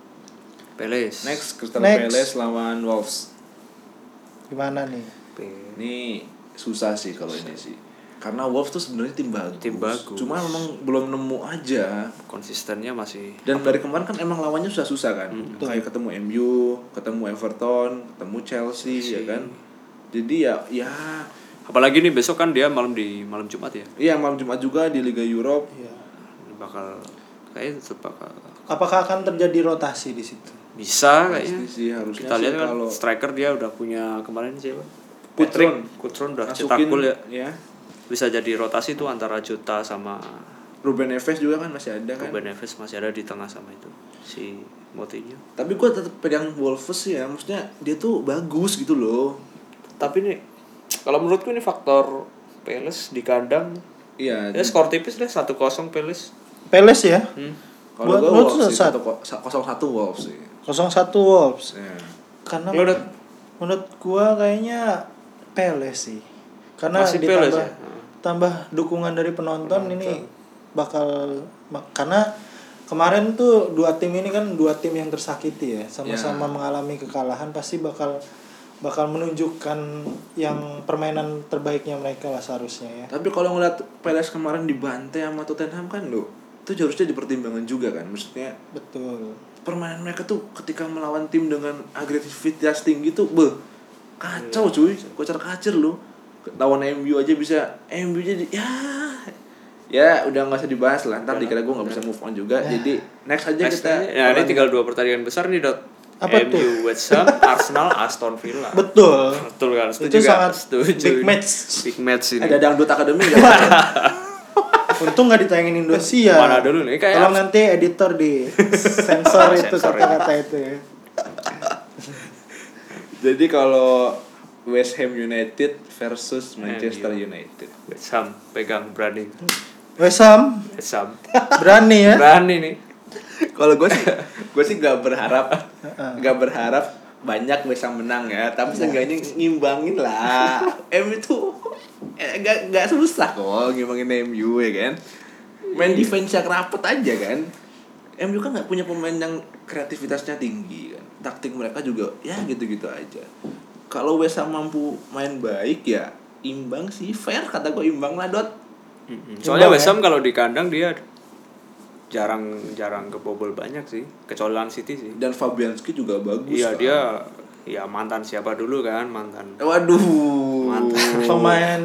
Peles Next Crystal Next. Palace lawan Wolves. gimana nih Ini susah sih kalau ini sih. Karena Wolves tuh sebenarnya tim bagus. Tim bagus. Cuma memang belum nemu aja. konsistennya masih Dan dari kemarin kan emang lawannya susah-susah kan. Hmm. Kayak ketemu MU, ketemu Everton, ketemu Chelsea, ya kan. Jadi ya ya apalagi nih besok kan dia malam di malam Jumat ya iya malam Jumat juga di Liga Europe. Iya. bakal kayak bakal apakah akan terjadi rotasi di situ bisa Pasti kayaknya sih, harusnya kita sih lihat kan kalau- striker dia udah punya kemarin siapa Kutron. Kutron udah cetak gol ya ya bisa jadi rotasi tuh antara Jota sama Ruben Neves juga kan masih ada kan? Ruben Neves masih ada di tengah sama itu si Moutinho. Tapi gue tetap pegang Wolves sih ya maksudnya dia tuh bagus gitu loh. Tapi nih kalau menurutku ini faktor Palace di kandang. Iya ya skor tipis deh 1-0 Palace. Peles ya? Hmm. kalau gue menurut Wolves satu ko- sa- kosong satu Wolves sih. 01 Wolves. Ya. karena udah menurut gua kayaknya Peles sih. Karena Masih ditambah Peles ya? Tambah dukungan dari penonton, ini bakal karena kemarin tuh dua tim ini kan dua tim yang tersakiti ya sama-sama Ya. mengalami kekalahan pasti bakal bakal menunjukkan yang permainan terbaiknya mereka lah seharusnya ya. Tapi kalau ngeliat Palace kemarin dibantai sama Tottenham kan lo itu harusnya dipertimbangkan juga kan maksudnya betul. permainan mereka tuh ketika melawan tim dengan agresivitas tinggi tuh beh kacau cuy kocar kacir lu lawan MU aja bisa MU jadi ya ya udah nggak usah dibahas lah. Ntar dikira gue nggak bisa move on juga. Jadi next aja Next kita. ya ini tinggal dua pertandingan besar nih dot. Apa MU tuh? West Ham Arsenal Aston Villa. Betul. Betul kan? Itu setuju kan? sangat setuju. big match. Big match ini. Ada dangdut akademi nggak untung nggak ditayangin Indonesia. Mana dulu nih, kayak tolong nanti editor di sensor itu. kata-kata itu ya. Jadi kalau West Ham United versus Manchester United. West Ham pegang berani. Wesam West Ham. Berani ya? Berani nih. Kalau gue sih gue sih nggak berharap nggak berharap banyak bisa menang ya. Tapi seenggaknya ngimbangin lah. MU itu eh, nggak nggak susah kok ngimbangin MU ya kan? Main defense yang rapet aja kan? MU kan nggak punya pemain yang kreativitasnya tinggi kan? Taktik mereka juga ya gitu-gitu aja kalau West Ham mampu main baik ya imbang sih. Fair kata gue imbang lah dot. Soalnya Imbang, West ya? Ham kalau di kandang dia jarang jarang kebobol banyak sih. Kecuali City sih. Dan Fabianski juga bagus iya kan. dia ya mantan siapa dulu kan mantan. Waduh. Mantap. pemain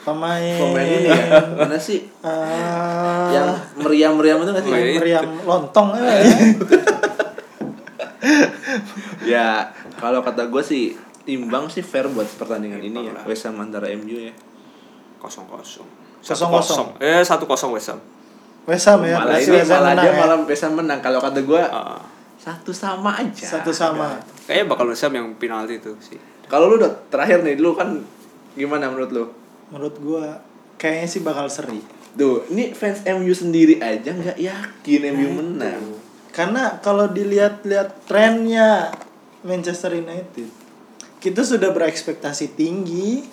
pemain pemain ini ya mana sih? Ah, yang meriam-meriam itu nggak sih? Meriam lontong eh. ya kalau kata gue sih imbang sih fair buat pertandingan ini ya. Imbang. West Ham antara MU ya. Kosong kosong Kosong kosong. eh satu kosong West Ham. Wesam ya malah ini West Ham malah menang dia ya. malah West Ham menang. Kalau kata gue Ah, satu sama aja. Satu sama. Kayaknya bakal West Ham yang penalti itu sih. Kalau lu udah terakhir nih lu kan gimana menurut lu? Menurut gua kayaknya sih bakal seri. Tuh ini fans MU sendiri aja nggak yakin MU menang. karena kalau dilihat-lihat trennya Manchester United. Kita sudah berekspektasi tinggi.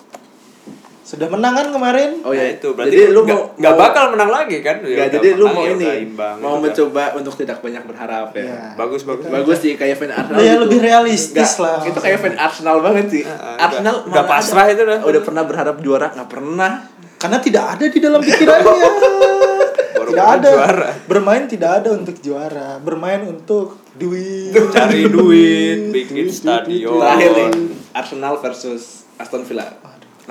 Sudah menang kan kemarin? Oh ya Nah, itu. Berarti jadi lu nggak- mau nggak mau- bakal menang lagi kan? Ya jadi lu mau ya ini imbang, mau gitu. kan. mencoba untuk tidak banyak berharap ya. Iya. bagus bagus. Bagus sih kayak fan Arsenal Ya, lebih realistis lah. itu kayak fan Arsenal banget sih. Heeh, Arsenal udah- pasrah ada- itu dah. udah pernah berharap juara? Nggak pernah. Karena tidak ada di dalam pikirannya. Tidak ada. juara. bermain tidak ada untuk juara. Bermain untuk duit. Cari duit bikin stadion. terakhir nih Arsenal versus Aston Villa.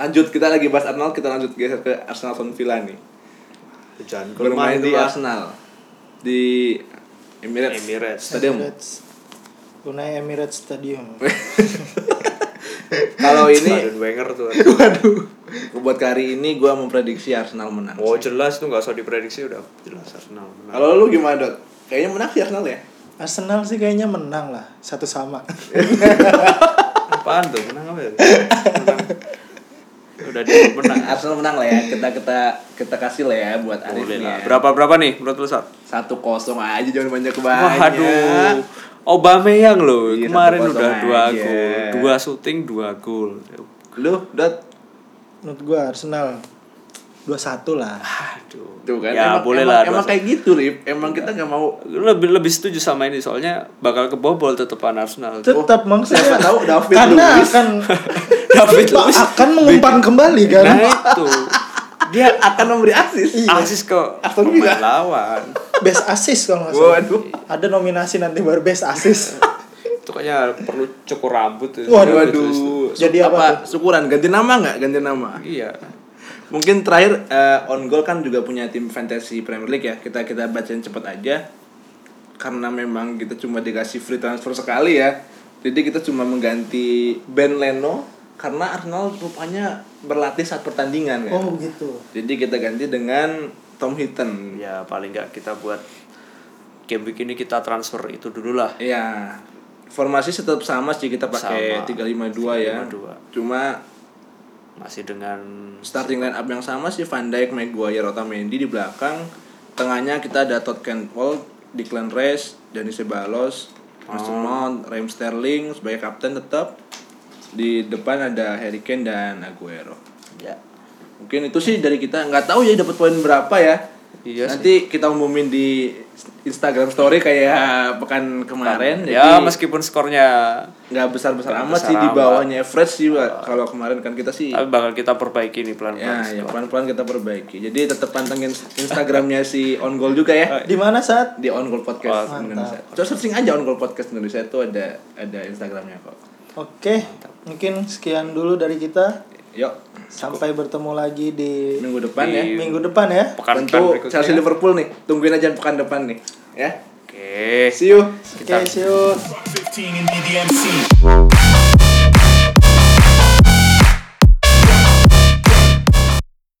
Lanjut kita lagi bahas Arsenal kita lanjut geser ke Arsenal Aston Villa nih. Jangan bermain di. Arsenal di Emirates, Emirates. Stadium. Emirates. Unai Emirates Stadium. Kalau ini Wenger tuh. Buat kali ini gue memprediksi Arsenal menang. Oh jelas tuh nggak usah diprediksi udah jelas Arsenal menang. kalau lu gimana dok? Kayaknya menang sih Arsenal ya Arsenal sih kayaknya menang lah satu sama. Apaan tuh menang apa ya? Menang. udah dia menang. Arsenal menang lah ya kita kita kita kasih lah ya buat Arif boleh nih lah. Ya. berapa berapa nih menurut lu satu kosong aja jangan banyak banyak Waduh, Aubameyang loh Iya, kemarin udah dua aja. gol, dua syuting dua gol. lu dot? Menurut gua Arsenal 21 lah. Aduh, tuh kan ya emang, boleh emang, lah. emang kayak gitu Rip. Emang kita nggak mau lebih lebih setuju sama ini soalnya bakal kebobol tetepan Arsenal. tetap maksudnya siapa tahu David karena Luiz. akan David Luiz. akan mengumpan kembali kan? Nah itu. Dia akan memberi asis asis ke Aston pemain Villa. lawan. best assist kalau nggak salah. Waduh. Ada nominasi nanti baru best assist. Itu kayaknya perlu cukur rambut tuh. Waduh, waduh. Jadi Su- apa syukuran. Ganti nama nggak? Ganti nama. Iya. Mungkin terakhir eh, on goal kan juga punya tim fantasy Premier League ya kita kita bacain cepet aja karena memang kita cuma dikasih free transfer sekali ya. Jadi kita cuma mengganti Ben Leno karena Arsenal rupanya berlatih saat pertandingan kan. Oh begitu. Jadi kita ganti dengan Tom Hinton. ya paling nggak kita buat game week ini kita transfer itu dulu lah Iya. Formasi tetap sama sih kita pakai Sama. 352 ya. 352. Cuma masih dengan starting line up yang sama sih Van Dijk, Maguire, Otamendi di belakang. Tengahnya kita ada Todd Cantwell, Declan Rice, Dani Ceballos, Mason Mount, Raheem Sterling sebagai kapten tetap. Di depan ada Harry Kane dan Aguero. ya Mungkin itu sih dari kita nggak tahu ya dapat poin berapa ya. Iya Nanti kita umumin di Instagram story kayak pekan kemarin. ya jadi meskipun skornya nggak besar besar Nggak amat sih besar di amat. bawahnya average sih Pak. kalau kemarin kan kita sih tapi bakal kita perbaiki nih pelan ya pelan ya pelan pelan kita perbaiki jadi tetap pantengin Instagramnya si On Goal juga ya Di mana saat? di On Goal Podcast Mantap. Indonesia coba searching aja On Goal Podcast Indonesia itu ada ada Instagramnya kok Oke, mungkin sekian dulu dari kita. Yuk Sampai bertemu lagi di minggu depan ya. Di- minggu depan ya. pekan pekan tentu Chelsea Liverpool nih. Tungguin aja pekan depan nih ya. Oke. See you. Oke, see you.